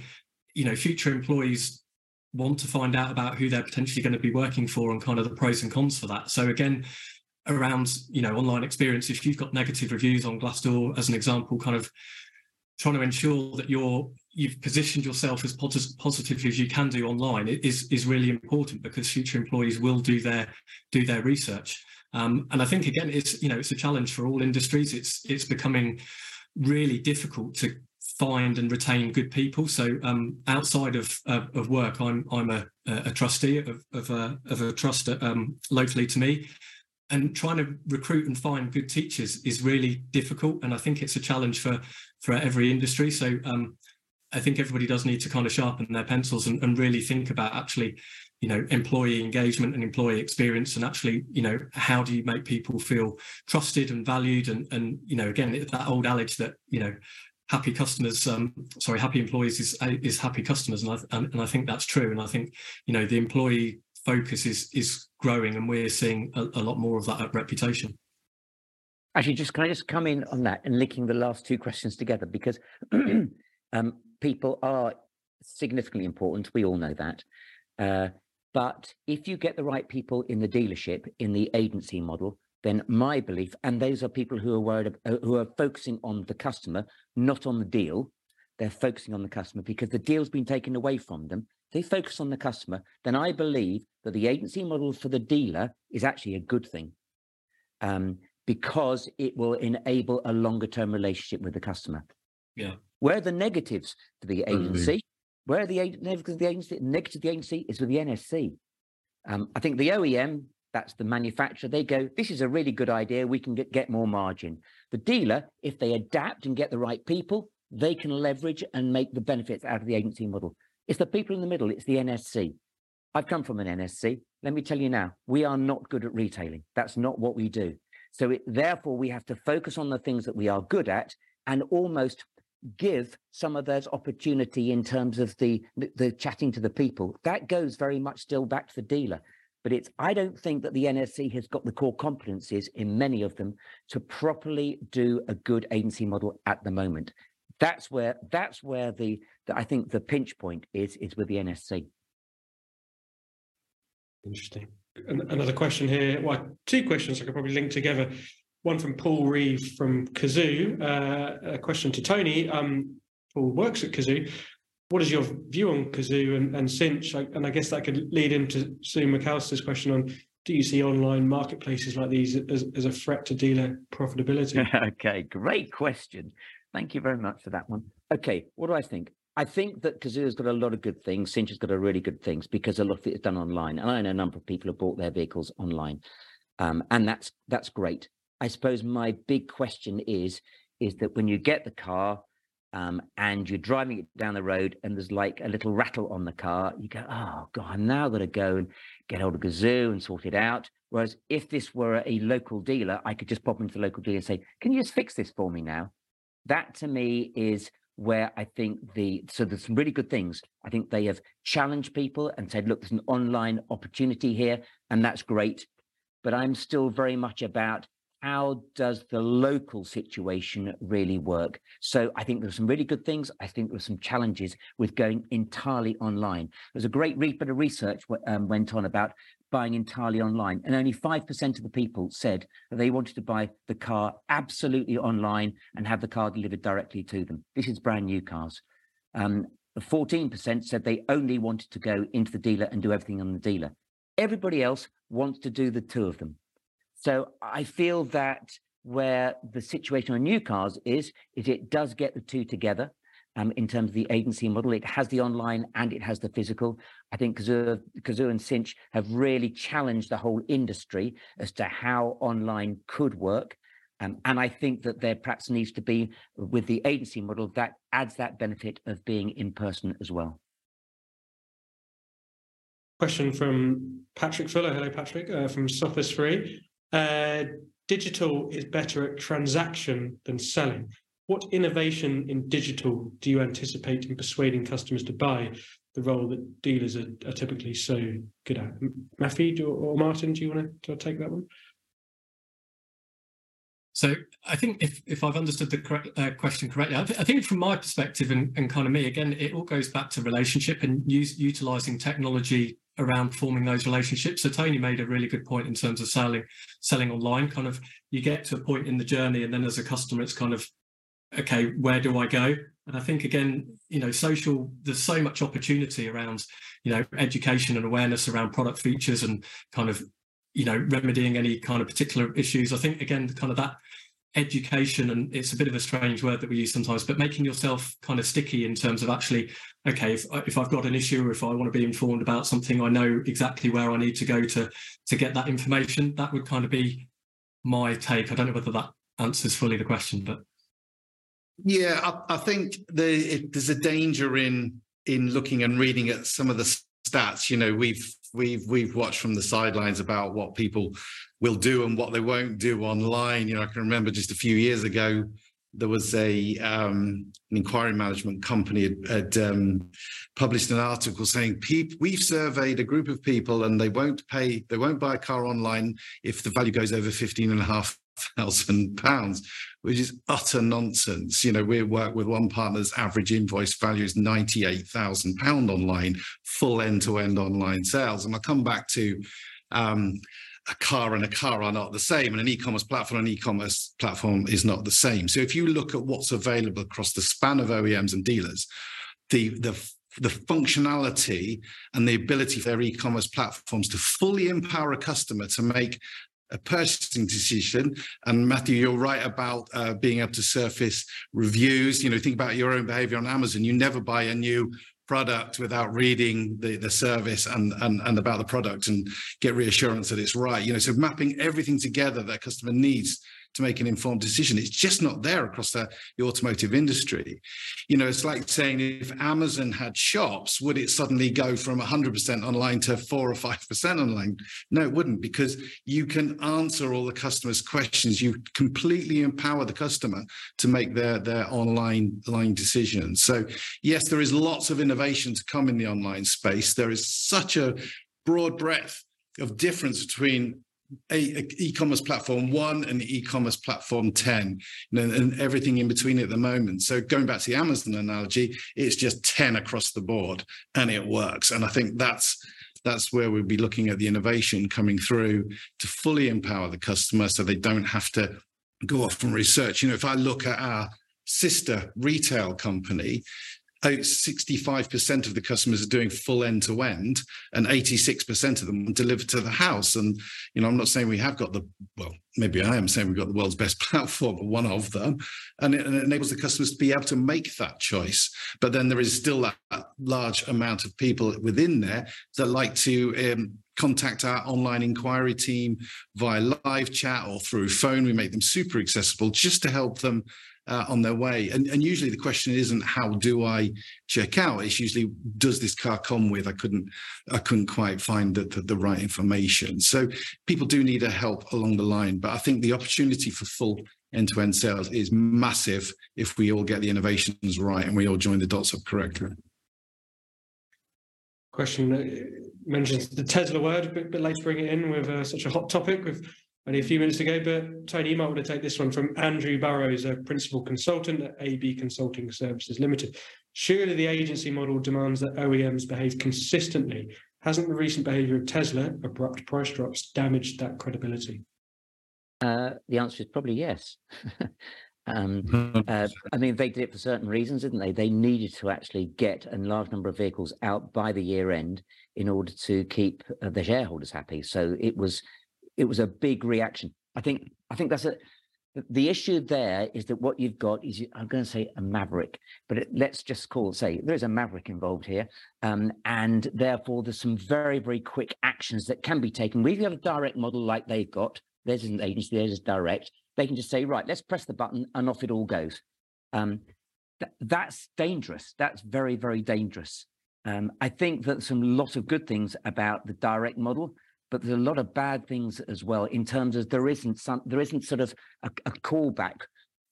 you know future employees want to find out about who they're potentially going to be working for and kind of the pros and cons for that. So again, around you know online experience if you've got negative reviews on glassdoor as an example kind of trying to ensure that you're you've positioned yourself as positively as you can do online is is really important because future employees will do their do their research. Um, and i think again it's you know it's a challenge for all industries. It's it's becoming really difficult to find and retain good people. So um, outside of, of, of work i'm i'm a, a trustee of of a, of a trust um, locally to me and trying to recruit and find good teachers is really difficult and i think it's a challenge for for every industry. So um, i think everybody does need to kind of sharpen their pencils and, and, really think about actually you know employee engagement and employee experience and actually you know how do you make people feel trusted and valued? And and you know again that old adage that you know happy customers um, sorry happy employees is is happy customers and I, and I think that's true. And i think you know the employee focus is is growing, and we're seeing a, a lot more of that reputation. Actually, just can I just come in on that and linking the last two questions together because um, people are significantly important. We all know that. Uh, but if you get the right people in the dealership in the agency model, then my belief, and those are people who are worried, uh, who are focusing on the customer, not on the deal. They're focusing on the customer because the deal's been taken away from them they focus on the customer, then I believe that the agency model for the dealer is actually a good thing um, because it will enable a longer term relationship with the customer. Yeah. Where are the negatives to the agency? Where are the negatives of the agency? Negative to the agency is with the NSC. Um, I think the OEM That's the manufacturer. They go, this is a really good idea. We can get, get more margin. The dealer, if they adapt and get the right people, they can leverage and make the benefits out of the agency model. It's the people in the middle. It's the NSC. I've come from an NSC. Let me tell you now, we are not good at retailing. That's not what we do. So it, therefore, we have to focus on the things that we are good at and almost give some of those opportunity in terms of the, the, the chatting to the people. That goes very much still back to the dealer. But it's I don't think that the NSC has got the core competencies in many of them to properly do a good agency model at the moment. That's where that's where the, the I think the pinch point is is with the NSC. Interesting. Another question here. Well, two questions I could probably link together. One from Paul Reeve from Cazoo. Uh, a question to Tony. Um, Paul works at Cazoo. What is your view on Cazoo and, and Cinch? And I guess that could lead into Sue McAllister's question on do you see online marketplaces like these as, as a threat to dealer profitability? okay, great question. Thank you very much for that one. Okay, what do I think? I think that Cazoo has got a lot of good things. Cinch has got a really good things because a lot of it is done online, and I know a number of people have bought their vehicles online, um, and that's that's great. I suppose my big question is is that when you get the car um, and you're driving it down the road and there's like a little rattle on the car, you go, oh god, I'm now going to go and get hold of Cazoo and sort it out. Whereas if this were a local dealer, I could just pop into the local dealer and say, can you just fix this for me now? That to me is where I think the so there's some really good things. I think they have challenged people and said, look, there's an online opportunity here, and that's great. But I'm still very much about how does the local situation really work? So I think there's some really good things. I think there there's some challenges with going entirely online. There's a great bit of research um, went on about buying entirely online. And only 5% of the people said that they wanted to buy the car absolutely online and have the car delivered directly to them. This is brand new cars. Um, 14% said they only wanted to go into the dealer and do everything on the dealer. Everybody else wants to do the two of them. So I feel that where the situation on new cars is, is it does get the two together um, in terms of the agency model. It has the online and it has the physical. I think Cazoo, and Cinch have really challenged the whole industry as to how online could work. Um, and I think that there perhaps needs to be, with the agency model, that adds that benefit of being in person as well. Question from Patrick Fuller. Hello, Patrick, uh, from Sophos Free. Uh, digital is better at transaction than selling. What innovation in digital do you anticipate in persuading customers to buy the role that dealers are, are typically so good at? Matthew or, Martin, do you want to, to take that one? So I think if, if I've understood the correct, uh, question correctly, I, th- I, think from my perspective and, and kind of me, again, it all goes back to relationship and use, utilizing technology around forming those relationships. So Tony made a really good point in terms of selling selling online. Kind of you get to a point in the journey, and then as a customer, it's kind of okay, where do I go? And I think again, you know, social, there's so much opportunity around, you know, education and awareness around product features and kind of, you know, remedying any kind of particular issues. I think again, kind of that education, and it's a bit of a strange word that we use sometimes, but making yourself kind of sticky in terms of actually, okay, if, if I've got an issue or if I want to be informed about something, I know exactly where I need to go to to get that information. That would kind of be my take. I don't know whether that answers fully the question, but yeah, I, I think the, it, there's a danger in in looking and reading at some of the stats. You know, we've we've we've watched from the sidelines about what people will do and what they won't do online. You know, I can remember just a few years ago there was a um, an inquiry management company had, had um, published an article saying we've surveyed a group of people and they won't pay they won't buy a car online if the value goes over 15 and a half thousand pounds, which is utter nonsense. You know, we work with one partner's average invoice value is ninety-eight thousand pound online, full end-to-end online sales. And I'll come back to um, a car and a car are not the same, and an e-commerce platform and an e-commerce platform is not the same. So if you look at what's available across the span of OEMs and dealers, the the the functionality and the ability for their e-commerce platforms to fully empower a customer to make a purchasing decision. And Matthew, you're right about uh, being able to surface reviews. You know, think about your own behavior on Amazon. You never buy a new product without reading the, the service and, and, and about the product and get reassurance that it's right. You know, so mapping everything together that customer needs to make an informed decision. It's just not there across the, the, automotive industry. You know, it's like saying if Amazon had shops, would it suddenly go from 100% online to 4 or 5% online? No, it wouldn't, because you can answer all the customers' questions. You completely empower the customer to make their, their online, line decisions. So, yes, there is lots of innovation to come in the online space. There is such a broad breadth of difference between e-commerce platform one and e-commerce platform 10 and, and, everything in between at the moment. So going back to the amazon analogy it's just 10 across the board and it works. And i think that's that's where we'll be looking at the innovation coming through to fully empower the customer so they don't have to go off and research. You know if i look at our sister retail company 65% of the customers are doing full end to end and 86% of them delivered to the house. And you know i'm not saying we have got the well maybe i am saying we've got the world's best platform one of them. And it, and it, enables the customers to be able to make that choice. But then there is still that large amount of people within there that like to um, contact our online inquiry team via live chat or through phone. We make them super accessible just to help them uh, on their way. And, and usually the question isn't how do I check out? It's usually does this car come with? I couldn't I couldn't quite find the, the, the right information. So people do need a help along the line. But I think the opportunity for full end-to-end sales is massive if we all get the innovations right and we all join the dots up correctly. Question uh, mentions the Tesla word, a bit, bit late to bring it in with uh, such a hot topic with only a few minutes ago, but Tony, you might want to take this one from Andrew Burrows, a principal consultant at AB Consulting Services Limited. Surely the agency model demands that OEMs behave consistently. Hasn't the recent behavior of Tesla, abrupt price drops, damaged that credibility? Uh, the answer is probably yes. um, uh, I mean, they did it for certain reasons, didn't they? They needed to actually get a large number of vehicles out by the year end in order to keep uh, the shareholders happy. So it was it was a big reaction. I think I think that's a the issue there is that what you've got is I'm going to say a maverick, but it, let's just call say there is a maverick involved here, um, and therefore there's some very very quick actions that can be taken. We've got a direct model like they've got. There's an agency, there's direct. They can just say right, let's press the button and off it all goes. Um, th- that's dangerous. That's very very dangerous. Um, I think that some lot of good things about the direct model but there's a lot of bad things as well in terms of there isn't some there isn't sort of a, a callback.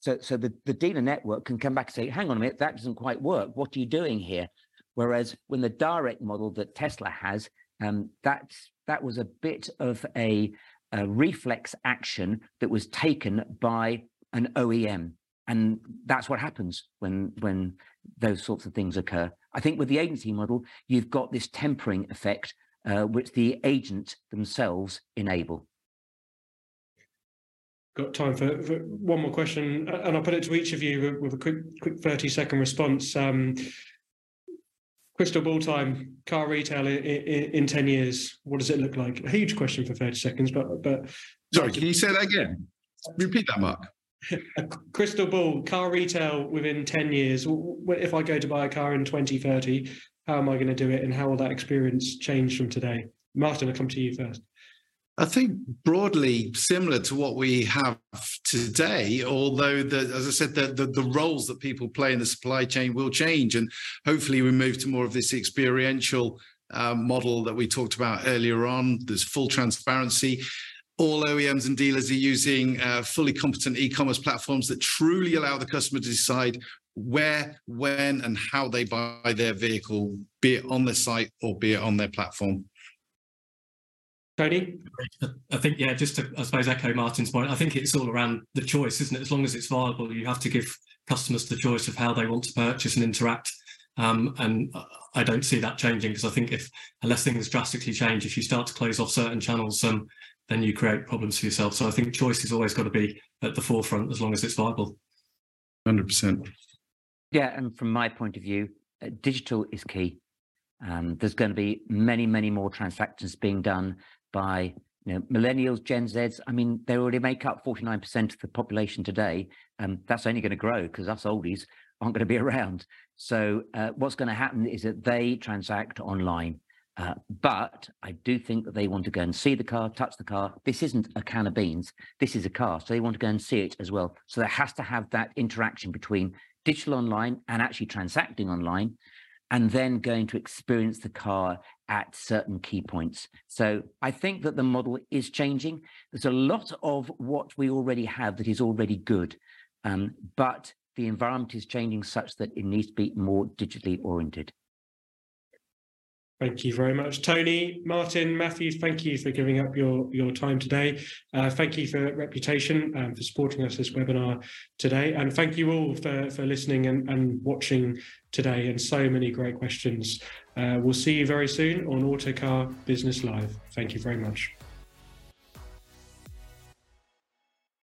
So so the, the dealer network can come back and say, hang on a minute, that doesn't quite work. What are you doing here? Whereas when the direct model that Tesla has, um, that that was a bit of a, a reflex action that was taken by an OEM. And that's what happens when when those sorts of things occur. I think with the agency model, you've got this tempering effect uh, which the agent themselves enable. Got time for, for, one more question, and I'll put it to each of you with, a quick, quick thirty second response. Um, crystal ball time, car retail in, in, in, ten years. What does it look like? A huge question for thirty seconds, but but. Sorry, can you say that again? Repeat that, Mark. a crystal ball, car retail within 10 years. If I go to buy a car in 2030, how am I going to do it, and how will that experience change from today? Martin, I'll come to you first. I think broadly similar to what we have today, although the, as I said, the, the, the roles that people play in the supply chain will change, and hopefully we move to more of this experiential uh, model that we talked about earlier on. There's full transparency. All OEMs and dealers are using uh, fully competent e-commerce platforms that truly allow the customer to decide where, when, and how they buy their vehicle, be it on the site or be it on their platform. Tony? I think, yeah, just to, I suppose, echo Martin's point, I think it's all around the choice, isn't it? As long as it's viable, you have to give customers the choice of how they want to purchase and interact. Um, and I don't see that changing because I think if, unless things drastically change, if you start to close off certain channels, um, then you create problems for yourself. So I think choice has always got to be at the forefront as long as it's viable. 100%. Yeah, and from my point of view, uh, digital is key. Um, there's going to be many, many more transactions being done by you know, millennials, Gen Zs. I mean, they already make up 49% of the population today. Um, that's only going to grow because us oldies, aren't going to be around. So uh, what's going to happen is that they transact online. Uh, but I do think that they want to go and see the car, touch the car. This isn't a can of beans. This is a car. So they want to go and see it as well. So there has to have that interaction between digital online and actually transacting online, and then going to experience the car at certain key points. So I think that the model is changing. There's a lot of what we already have that is already good, um, but the environment is changing such that it needs to be more digitally oriented. Thank you very much, Tony, Martin, Matthew. Thank you for giving up your your time today. Uh, thank you for Reputation um, for supporting us this webinar today, and thank you all for for listening and, and watching today. And so many great questions. Uh, we'll see you very soon on Autocar Business Live. Thank you very much.